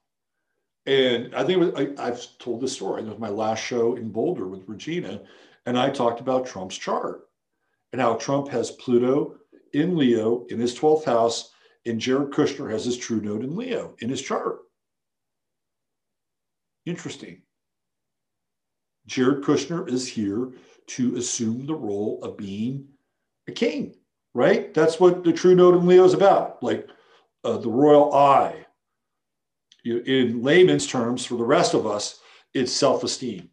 And I think was, I, have told this story. It was my last show in Boulder with Regina. And I talked about Trump's chart and how Trump has Pluto in Leo in his 12th house, and Jared Kushner has his true node in Leo in his chart. Interesting. Jared Kushner is here to assume the role of being a king, right? That's what the true node in Leo is about, like uh, the royal eye. In layman's terms, for the rest of us, it's self esteem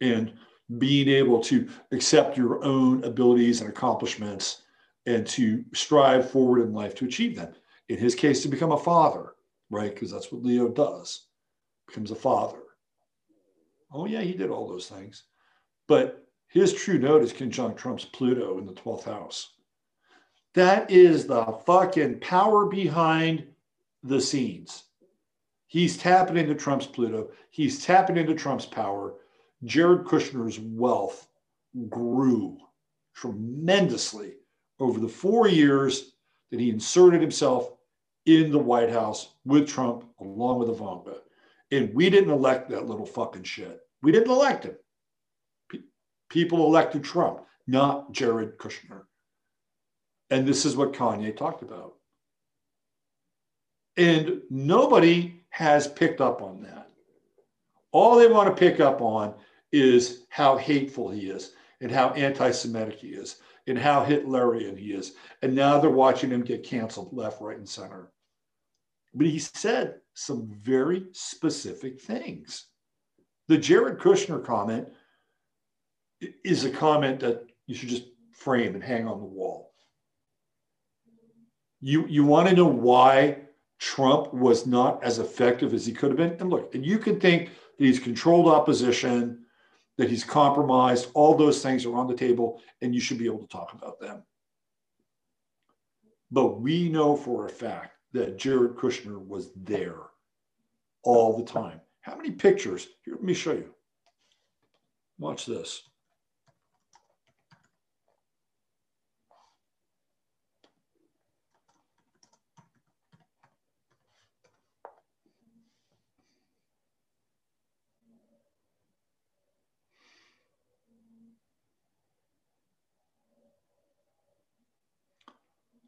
and being able to accept your own abilities and accomplishments and to strive forward in life to achieve them. In his case, to become a father, right? Because that's what Leo does, becomes a father. Oh, yeah, he did all those things. But his true node is conjunct Trump's Pluto in the 12th house. That is the fucking power behind the scenes. He's tapping into Trump's Pluto. He's tapping into Trump's power. Jared Kushner's wealth grew tremendously over the four years that he inserted himself in the White House with Trump, along with Ivanka. And we didn't elect that little fucking shit. We didn't elect him. People elected Trump, not Jared Kushner. And this is what Kanye talked about. And nobody has picked up on that. All they want to pick up on is how hateful he is and how anti Semitic he is and how Hitlerian he is. And now they're watching him get canceled left, right, and center. But he said some very specific things. The Jared Kushner comment is a comment that you should just frame and hang on the wall. You, you want to know why Trump was not as effective as he could have been? And look, and you can think that he's controlled opposition, that he's compromised. All those things are on the table, and you should be able to talk about them. But we know for a fact that Jared Kushner was there all the time. How many pictures? Here, let me show you. Watch this.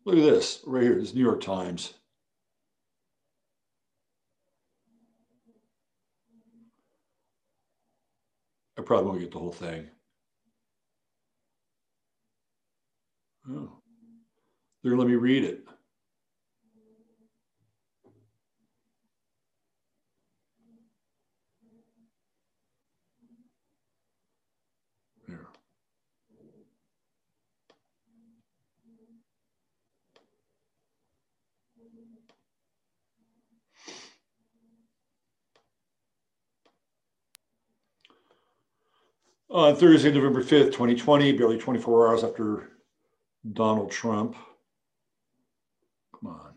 Look at this right here. This New York Times. I probably won't get the whole thing. Oh. They're let me read it. On Thursday, November 5th, 2020, barely 24 hours after Donald Trump. Come on.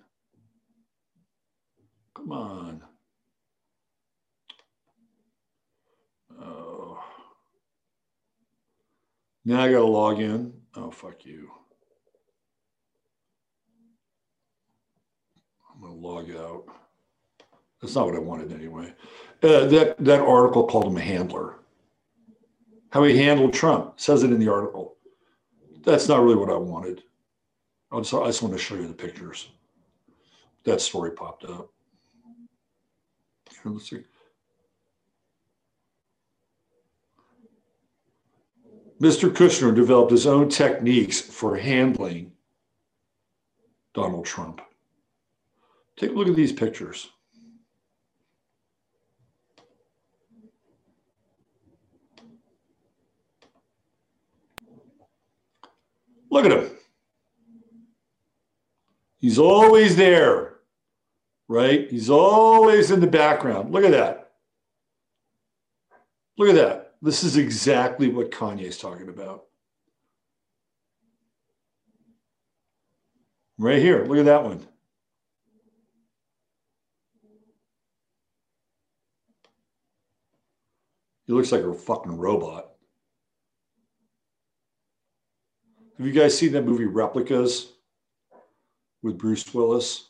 Come on. Oh. Now I got to log in. Oh, fuck you. I'm going to log out. That's not what I wanted anyway. Uh, that, that article called him a handler how he handled Trump. Says it in the article. That's not really what I wanted. I just, I just want to show you the pictures. That story popped up. Here, let's see. Mr. Kushner developed his own techniques for handling Donald Trump. Take a look at these pictures. Look at him. He's always there, right? He's always in the background. Look at that. Look at that. This is exactly what Kanye's talking about. Right here. Look at that one. He looks like a fucking robot. Have you guys seen that movie Replicas with Bruce Willis?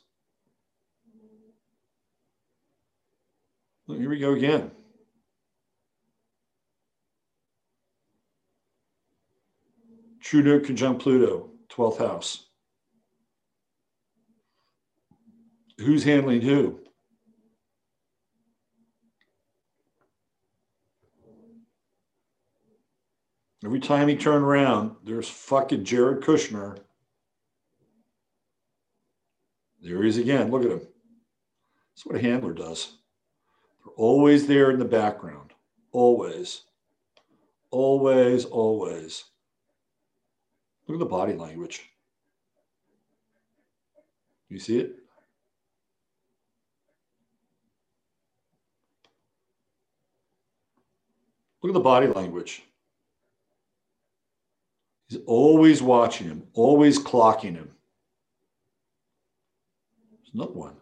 Well, here we go again. True Node conjunct Pluto, 12th house. Who's handling who? Every time he turned around, there's fucking Jared Kushner. There he is again. Look at him. That's what a handler does. They're always there in the background. Always. Always, always. Look at the body language. You see it? Look at the body language. He's always watching him, always clocking him. There's one.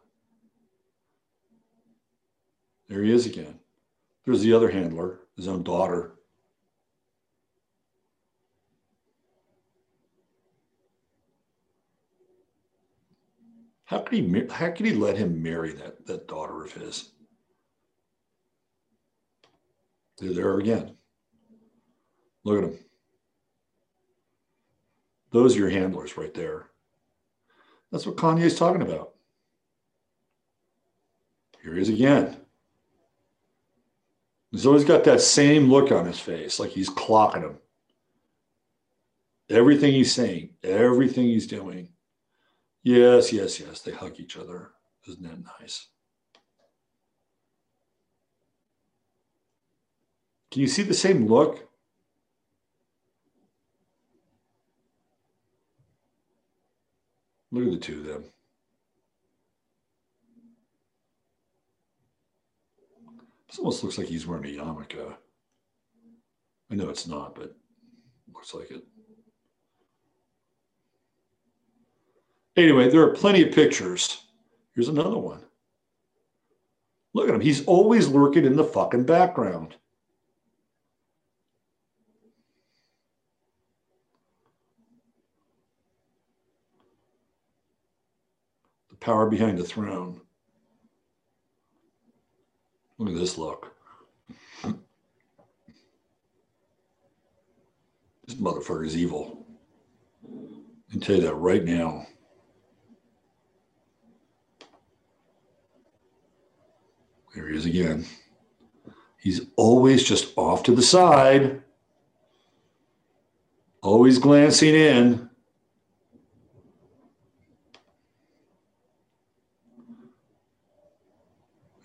There he is again. There's the other handler, his own daughter. How could he? How could he let him marry that that daughter of his? They're there again. Look at them. Those are your handlers right there. That's what Kanye's talking about. Here he is again. He's always got that same look on his face, like he's clocking him. Everything he's saying, everything he's doing. Yes, yes, yes. They hug each other. Isn't that nice? Can you see the same look? Look at the two of them. This almost looks like he's wearing a yarmulke. I know it's not, but looks like it. Anyway, there are plenty of pictures. Here's another one. Look at him. He's always lurking in the fucking background. Power behind the throne. Look at this look. This motherfucker is evil. I tell you that right now. There he is again. He's always just off to the side, always glancing in.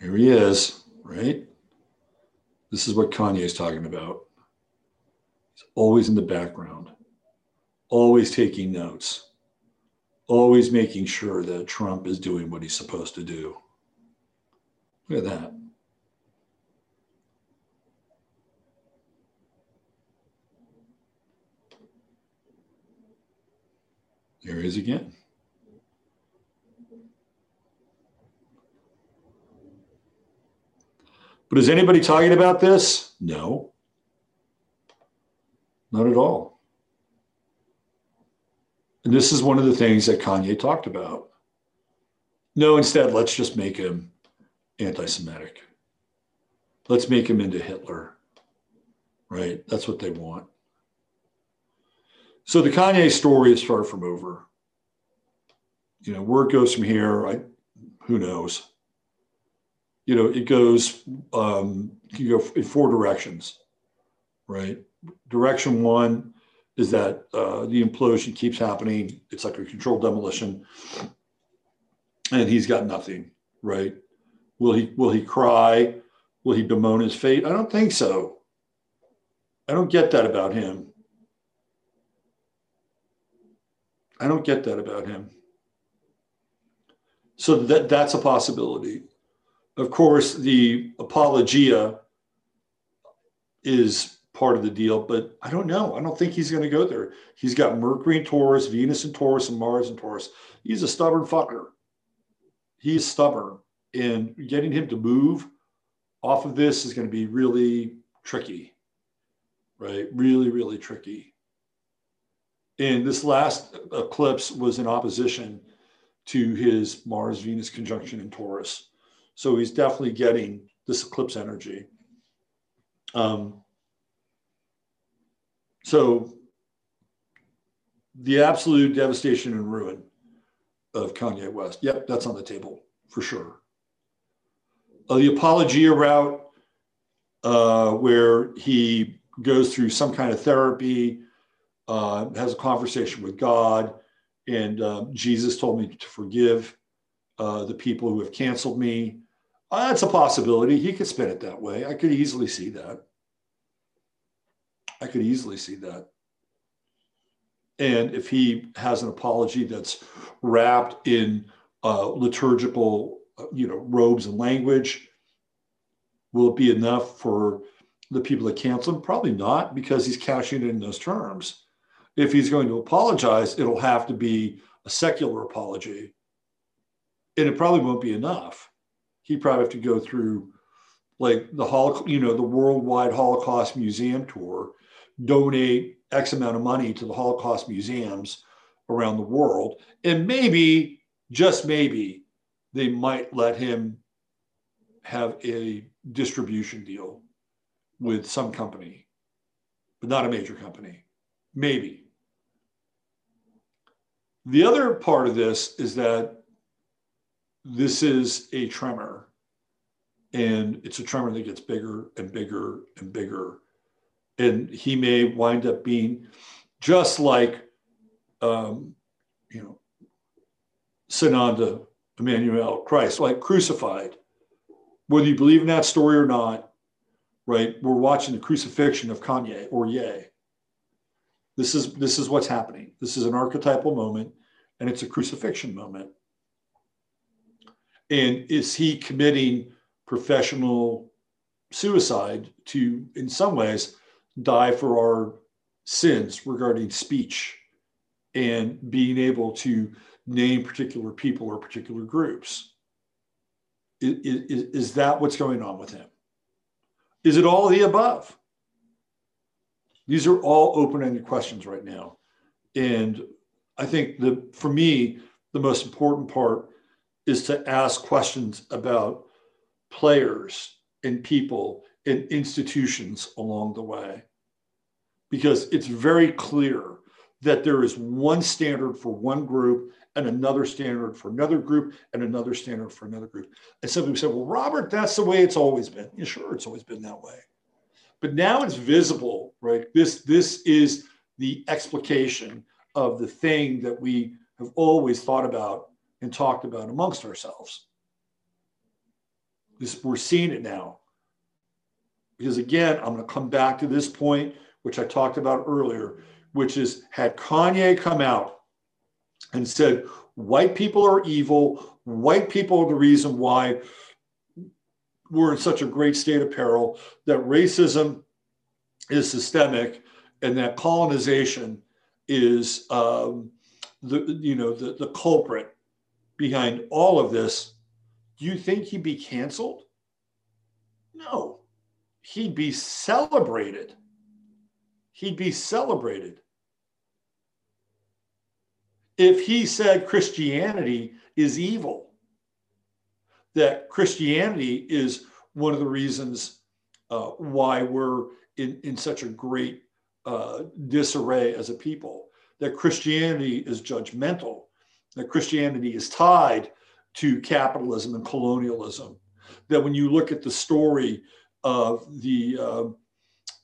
Here he is, right? This is what Kanye is talking about. He's always in the background, always taking notes, always making sure that Trump is doing what he's supposed to do. Look at that. There he is again. But is anybody talking about this? No. Not at all. And this is one of the things that Kanye talked about. No, instead, let's just make him anti Semitic. Let's make him into Hitler. Right? That's what they want. So the Kanye story is far from over. You know, where it goes from here, I, who knows? You know, it goes, um, you go in four directions, right? Direction one is that uh, the implosion keeps happening. It's like a controlled demolition, and he's got nothing, right? Will he will he cry? Will he bemoan his fate? I don't think so. I don't get that about him. I don't get that about him. So that, that's a possibility. Of course, the apologia is part of the deal, but I don't know. I don't think he's going to go there. He's got Mercury and Taurus, Venus and Taurus, and Mars and Taurus. He's a stubborn fucker. He's stubborn, and getting him to move off of this is going to be really tricky, right? Really, really tricky. And this last eclipse was in opposition to his Mars Venus conjunction in Taurus. So he's definitely getting this eclipse energy. Um, so the absolute devastation and ruin of Kanye West. Yep, that's on the table for sure. Uh, the apologia route, uh, where he goes through some kind of therapy, uh, has a conversation with God, and uh, Jesus told me to forgive uh, the people who have canceled me. Uh, that's a possibility. He could spin it that way. I could easily see that. I could easily see that. And if he has an apology that's wrapped in uh, liturgical, uh, you know, robes and language, will it be enough for the people that cancel him? Probably not, because he's cashing it in those terms. If he's going to apologize, it'll have to be a secular apology, and it probably won't be enough. He probably have to go through like the Holocaust, you know, the worldwide Holocaust Museum tour, donate X amount of money to the Holocaust museums around the world. And maybe, just maybe, they might let him have a distribution deal with some company, but not a major company. Maybe. The other part of this is that this is a tremor, and it's a tremor that gets bigger and bigger and bigger and he may wind up being just like um, you know Sananda Emmanuel Christ, like crucified. Whether you believe in that story or not, right? We're watching the crucifixion of Kanye or Ye. This is this is what's happening. This is an archetypal moment, and it's a crucifixion moment. And is he committing professional suicide to, in some ways, die for our sins regarding speech and being able to name particular people or particular groups. Is, is, is that what's going on with him? Is it all the above? These are all open ended questions right now. And I think the, for me, the most important part is to ask questions about players and people and institutions along the way. Because it's very clear that there is one standard for one group and another standard for another group and another standard for another group. And some people say, well, Robert, that's the way it's always been. Yeah, sure, it's always been that way. But now it's visible, right? This, this is the explication of the thing that we have always thought about and talked about amongst ourselves. This, we're seeing it now. Because again, I'm going to come back to this point, which I talked about earlier, which is had Kanye come out and said, white people are evil, white people are the reason why we're in such a great state of peril, that racism is systemic, and that colonization is um, the you know the, the culprit behind all of this, do you think he'd be canceled? No he'd be celebrated. He'd be celebrated. If he said Christianity is evil, that Christianity is one of the reasons uh, why we're in, in such a great uh, disarray as a people, that Christianity is judgmental, that Christianity is tied to capitalism and colonialism, that when you look at the story of the uh,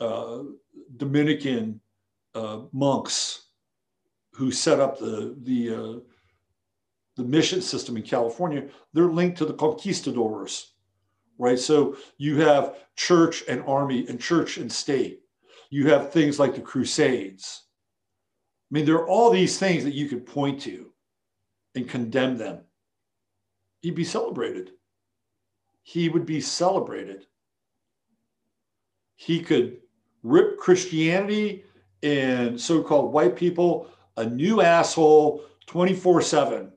uh, Dominican uh, monks who set up the the uh, the mission system in California. They're linked to the conquistadors, right? So you have church and army and church and state. You have things like the Crusades. I mean, there are all these things that you could point to and condemn them. he'd be celebrated. He would be celebrated. He could rip Christianity and so called white people a new asshole 24 7.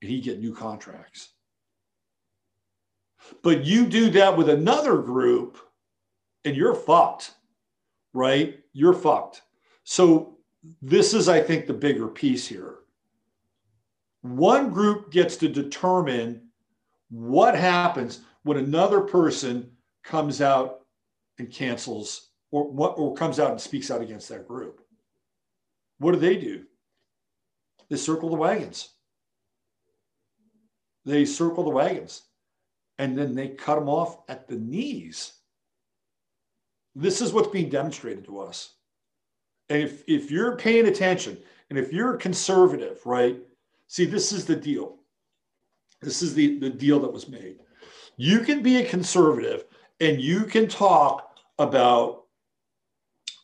And he'd get new contracts. But you do that with another group and you're fucked, right? You're fucked. So, this is, I think, the bigger piece here. One group gets to determine what happens when another person comes out and cancels or what or comes out and speaks out against that group. What do they do? They circle the wagons. They circle the wagons and then they cut them off at the knees. This is what's being demonstrated to us. And if, if you're paying attention and if you're conservative, right? See, this is the deal. This is the, the deal that was made. You can be a conservative and you can talk about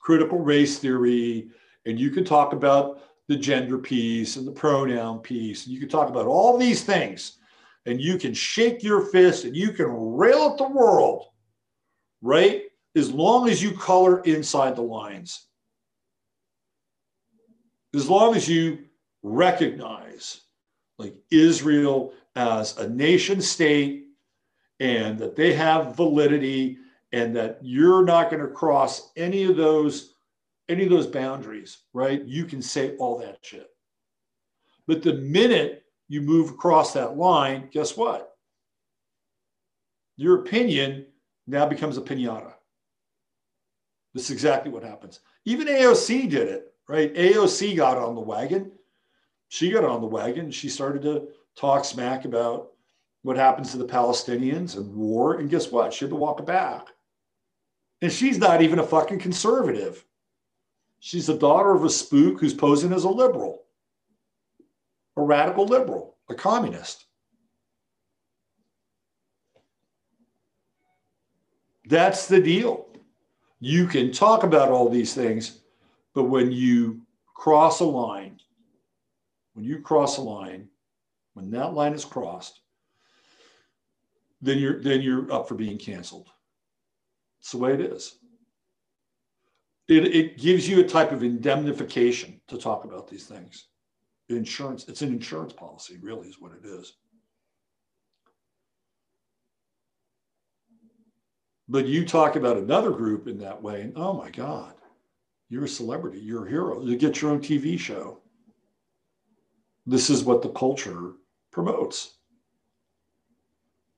critical race theory and you can talk about the gender piece and the pronoun piece. And you can talk about all these things and you can shake your fist and you can rail at the world, right? As long as you color inside the lines. As long as you recognize like Israel as a nation state and that they have validity and that you're not going to cross any of those any of those boundaries, right? You can say all that shit. But the minute you move across that line, guess what? Your opinion now becomes a pinata. This is exactly what happens. Even AOC did it, right? AOC got on the wagon. She got on the wagon. She started to talk smack about what happens to the Palestinians and war. And guess what? She had to walk it back. And she's not even a fucking conservative. She's the daughter of a spook who's posing as a liberal a radical liberal, a communist. That's the deal. You can talk about all these things, but when you cross a line, when you cross a line, when that line is crossed, then you're then you're up for being canceled. It's the way it is. It, it gives you a type of indemnification to talk about these things insurance. It's an insurance policy, really, is what it is. But you talk about another group in that way, and oh my God, you're a celebrity, you're a hero. You get your own TV show. This is what the culture promotes.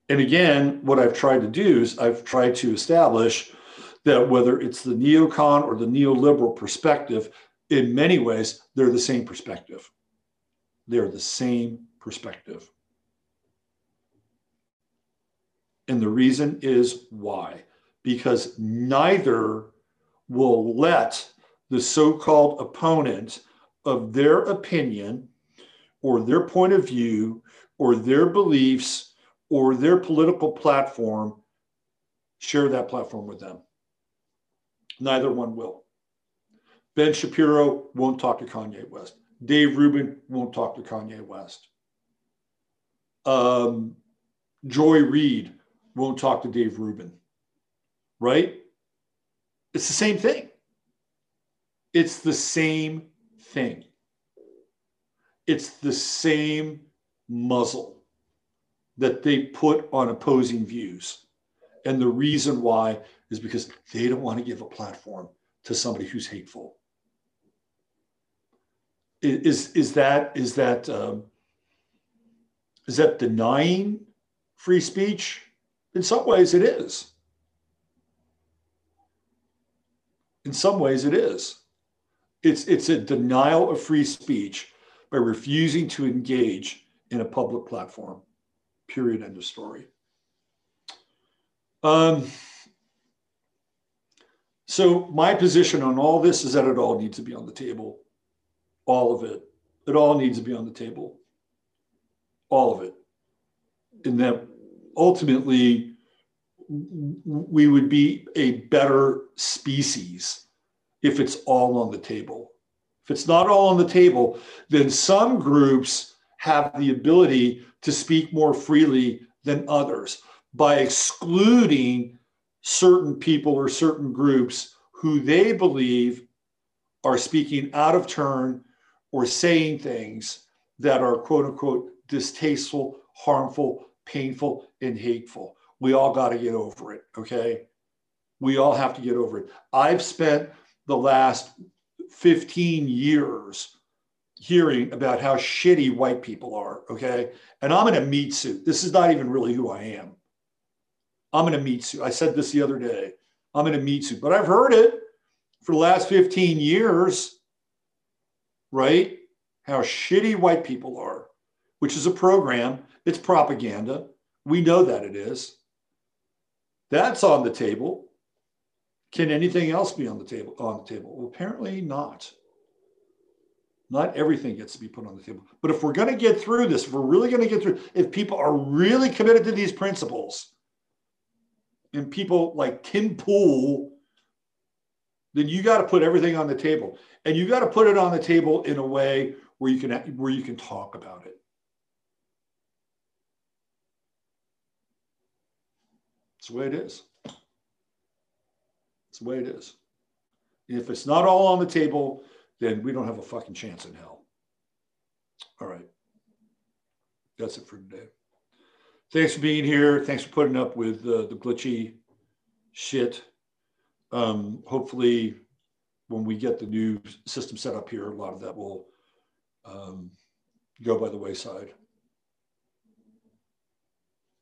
And again, what I've tried to do is I've tried to establish that whether it's the neocon or the neoliberal perspective, in many ways, they're the same perspective. They're the same perspective. And the reason is why? Because neither will let the so called opponent of their opinion or their point of view or their beliefs or their political platform share that platform with them. Neither one will. Ben Shapiro won't talk to Kanye West. Dave Rubin won't talk to Kanye West. Um, Joy Reid won't talk to Dave Rubin, right? It's the same thing. It's the same thing. It's the same muzzle that they put on opposing views. And the reason why is because they don't want to give a platform to somebody who's hateful is is that is that um, is that denying free speech? In some ways, it is. In some ways, it is. It's it's a denial of free speech by refusing to engage in a public platform. Period. End of story. Um, so my position on all this is that it all needs to be on the table all of it. It all needs to be on the table. All of it. And that ultimately we would be a better species if it's all on the table. If it's not all on the table, then some groups have the ability to speak more freely than others by excluding certain people or certain groups who they believe are speaking out of turn or saying things that are quote unquote distasteful, harmful, painful, and hateful. We all got to get over it, okay? We all have to get over it. I've spent the last 15 years hearing about how shitty white people are, okay? And I'm in a meat suit. This is not even really who I am. I'm in a meat suit. I said this the other day. I'm in a meat suit, but I've heard it for the last 15 years, right? How shitty white people are, which is a program, it's propaganda. We know that it is. That's on the table. Can anything else be on the table? On the table? Well, apparently not. Not everything gets to be put on the table. But if we're going to get through this, if we're really going to get through, if people are really committed to these principles, and people like Tim Pool, then you got to put everything on the table, and you got to put it on the table in a way where you can where you can talk about it. It's the way it is. It's the way it is. If it's not all on the table, then we don't have a fucking chance in hell. All right. That's it for today. Thanks for being here. Thanks for putting up with uh, the glitchy shit. Um, hopefully, when we get the new system set up here, a lot of that will um, go by the wayside.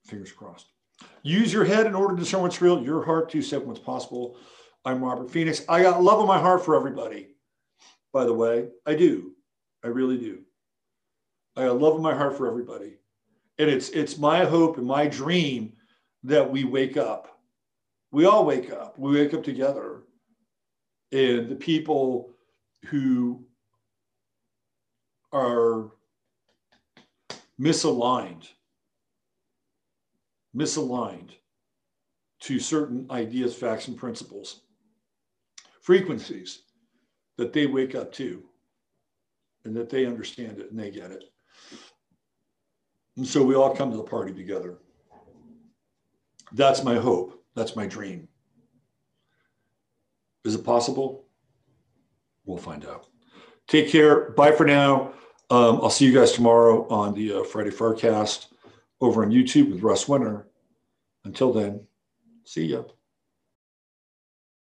Fingers crossed. Use your head in order to discern what's real, your heart to set what's possible. I'm Robert Phoenix. I got love in my heart for everybody, by the way. I do. I really do. I got love in my heart for everybody. And it's it's my hope and my dream that we wake up. We all wake up. We wake up together. And the people who are misaligned misaligned to certain ideas, facts, and principles, frequencies that they wake up to and that they understand it and they get it. And so we all come to the party together. That's my hope. That's my dream. Is it possible? We'll find out. Take care. Bye for now. Um, I'll see you guys tomorrow on the uh, Friday Farcast over on YouTube with Russ Winter. Until then, see ya.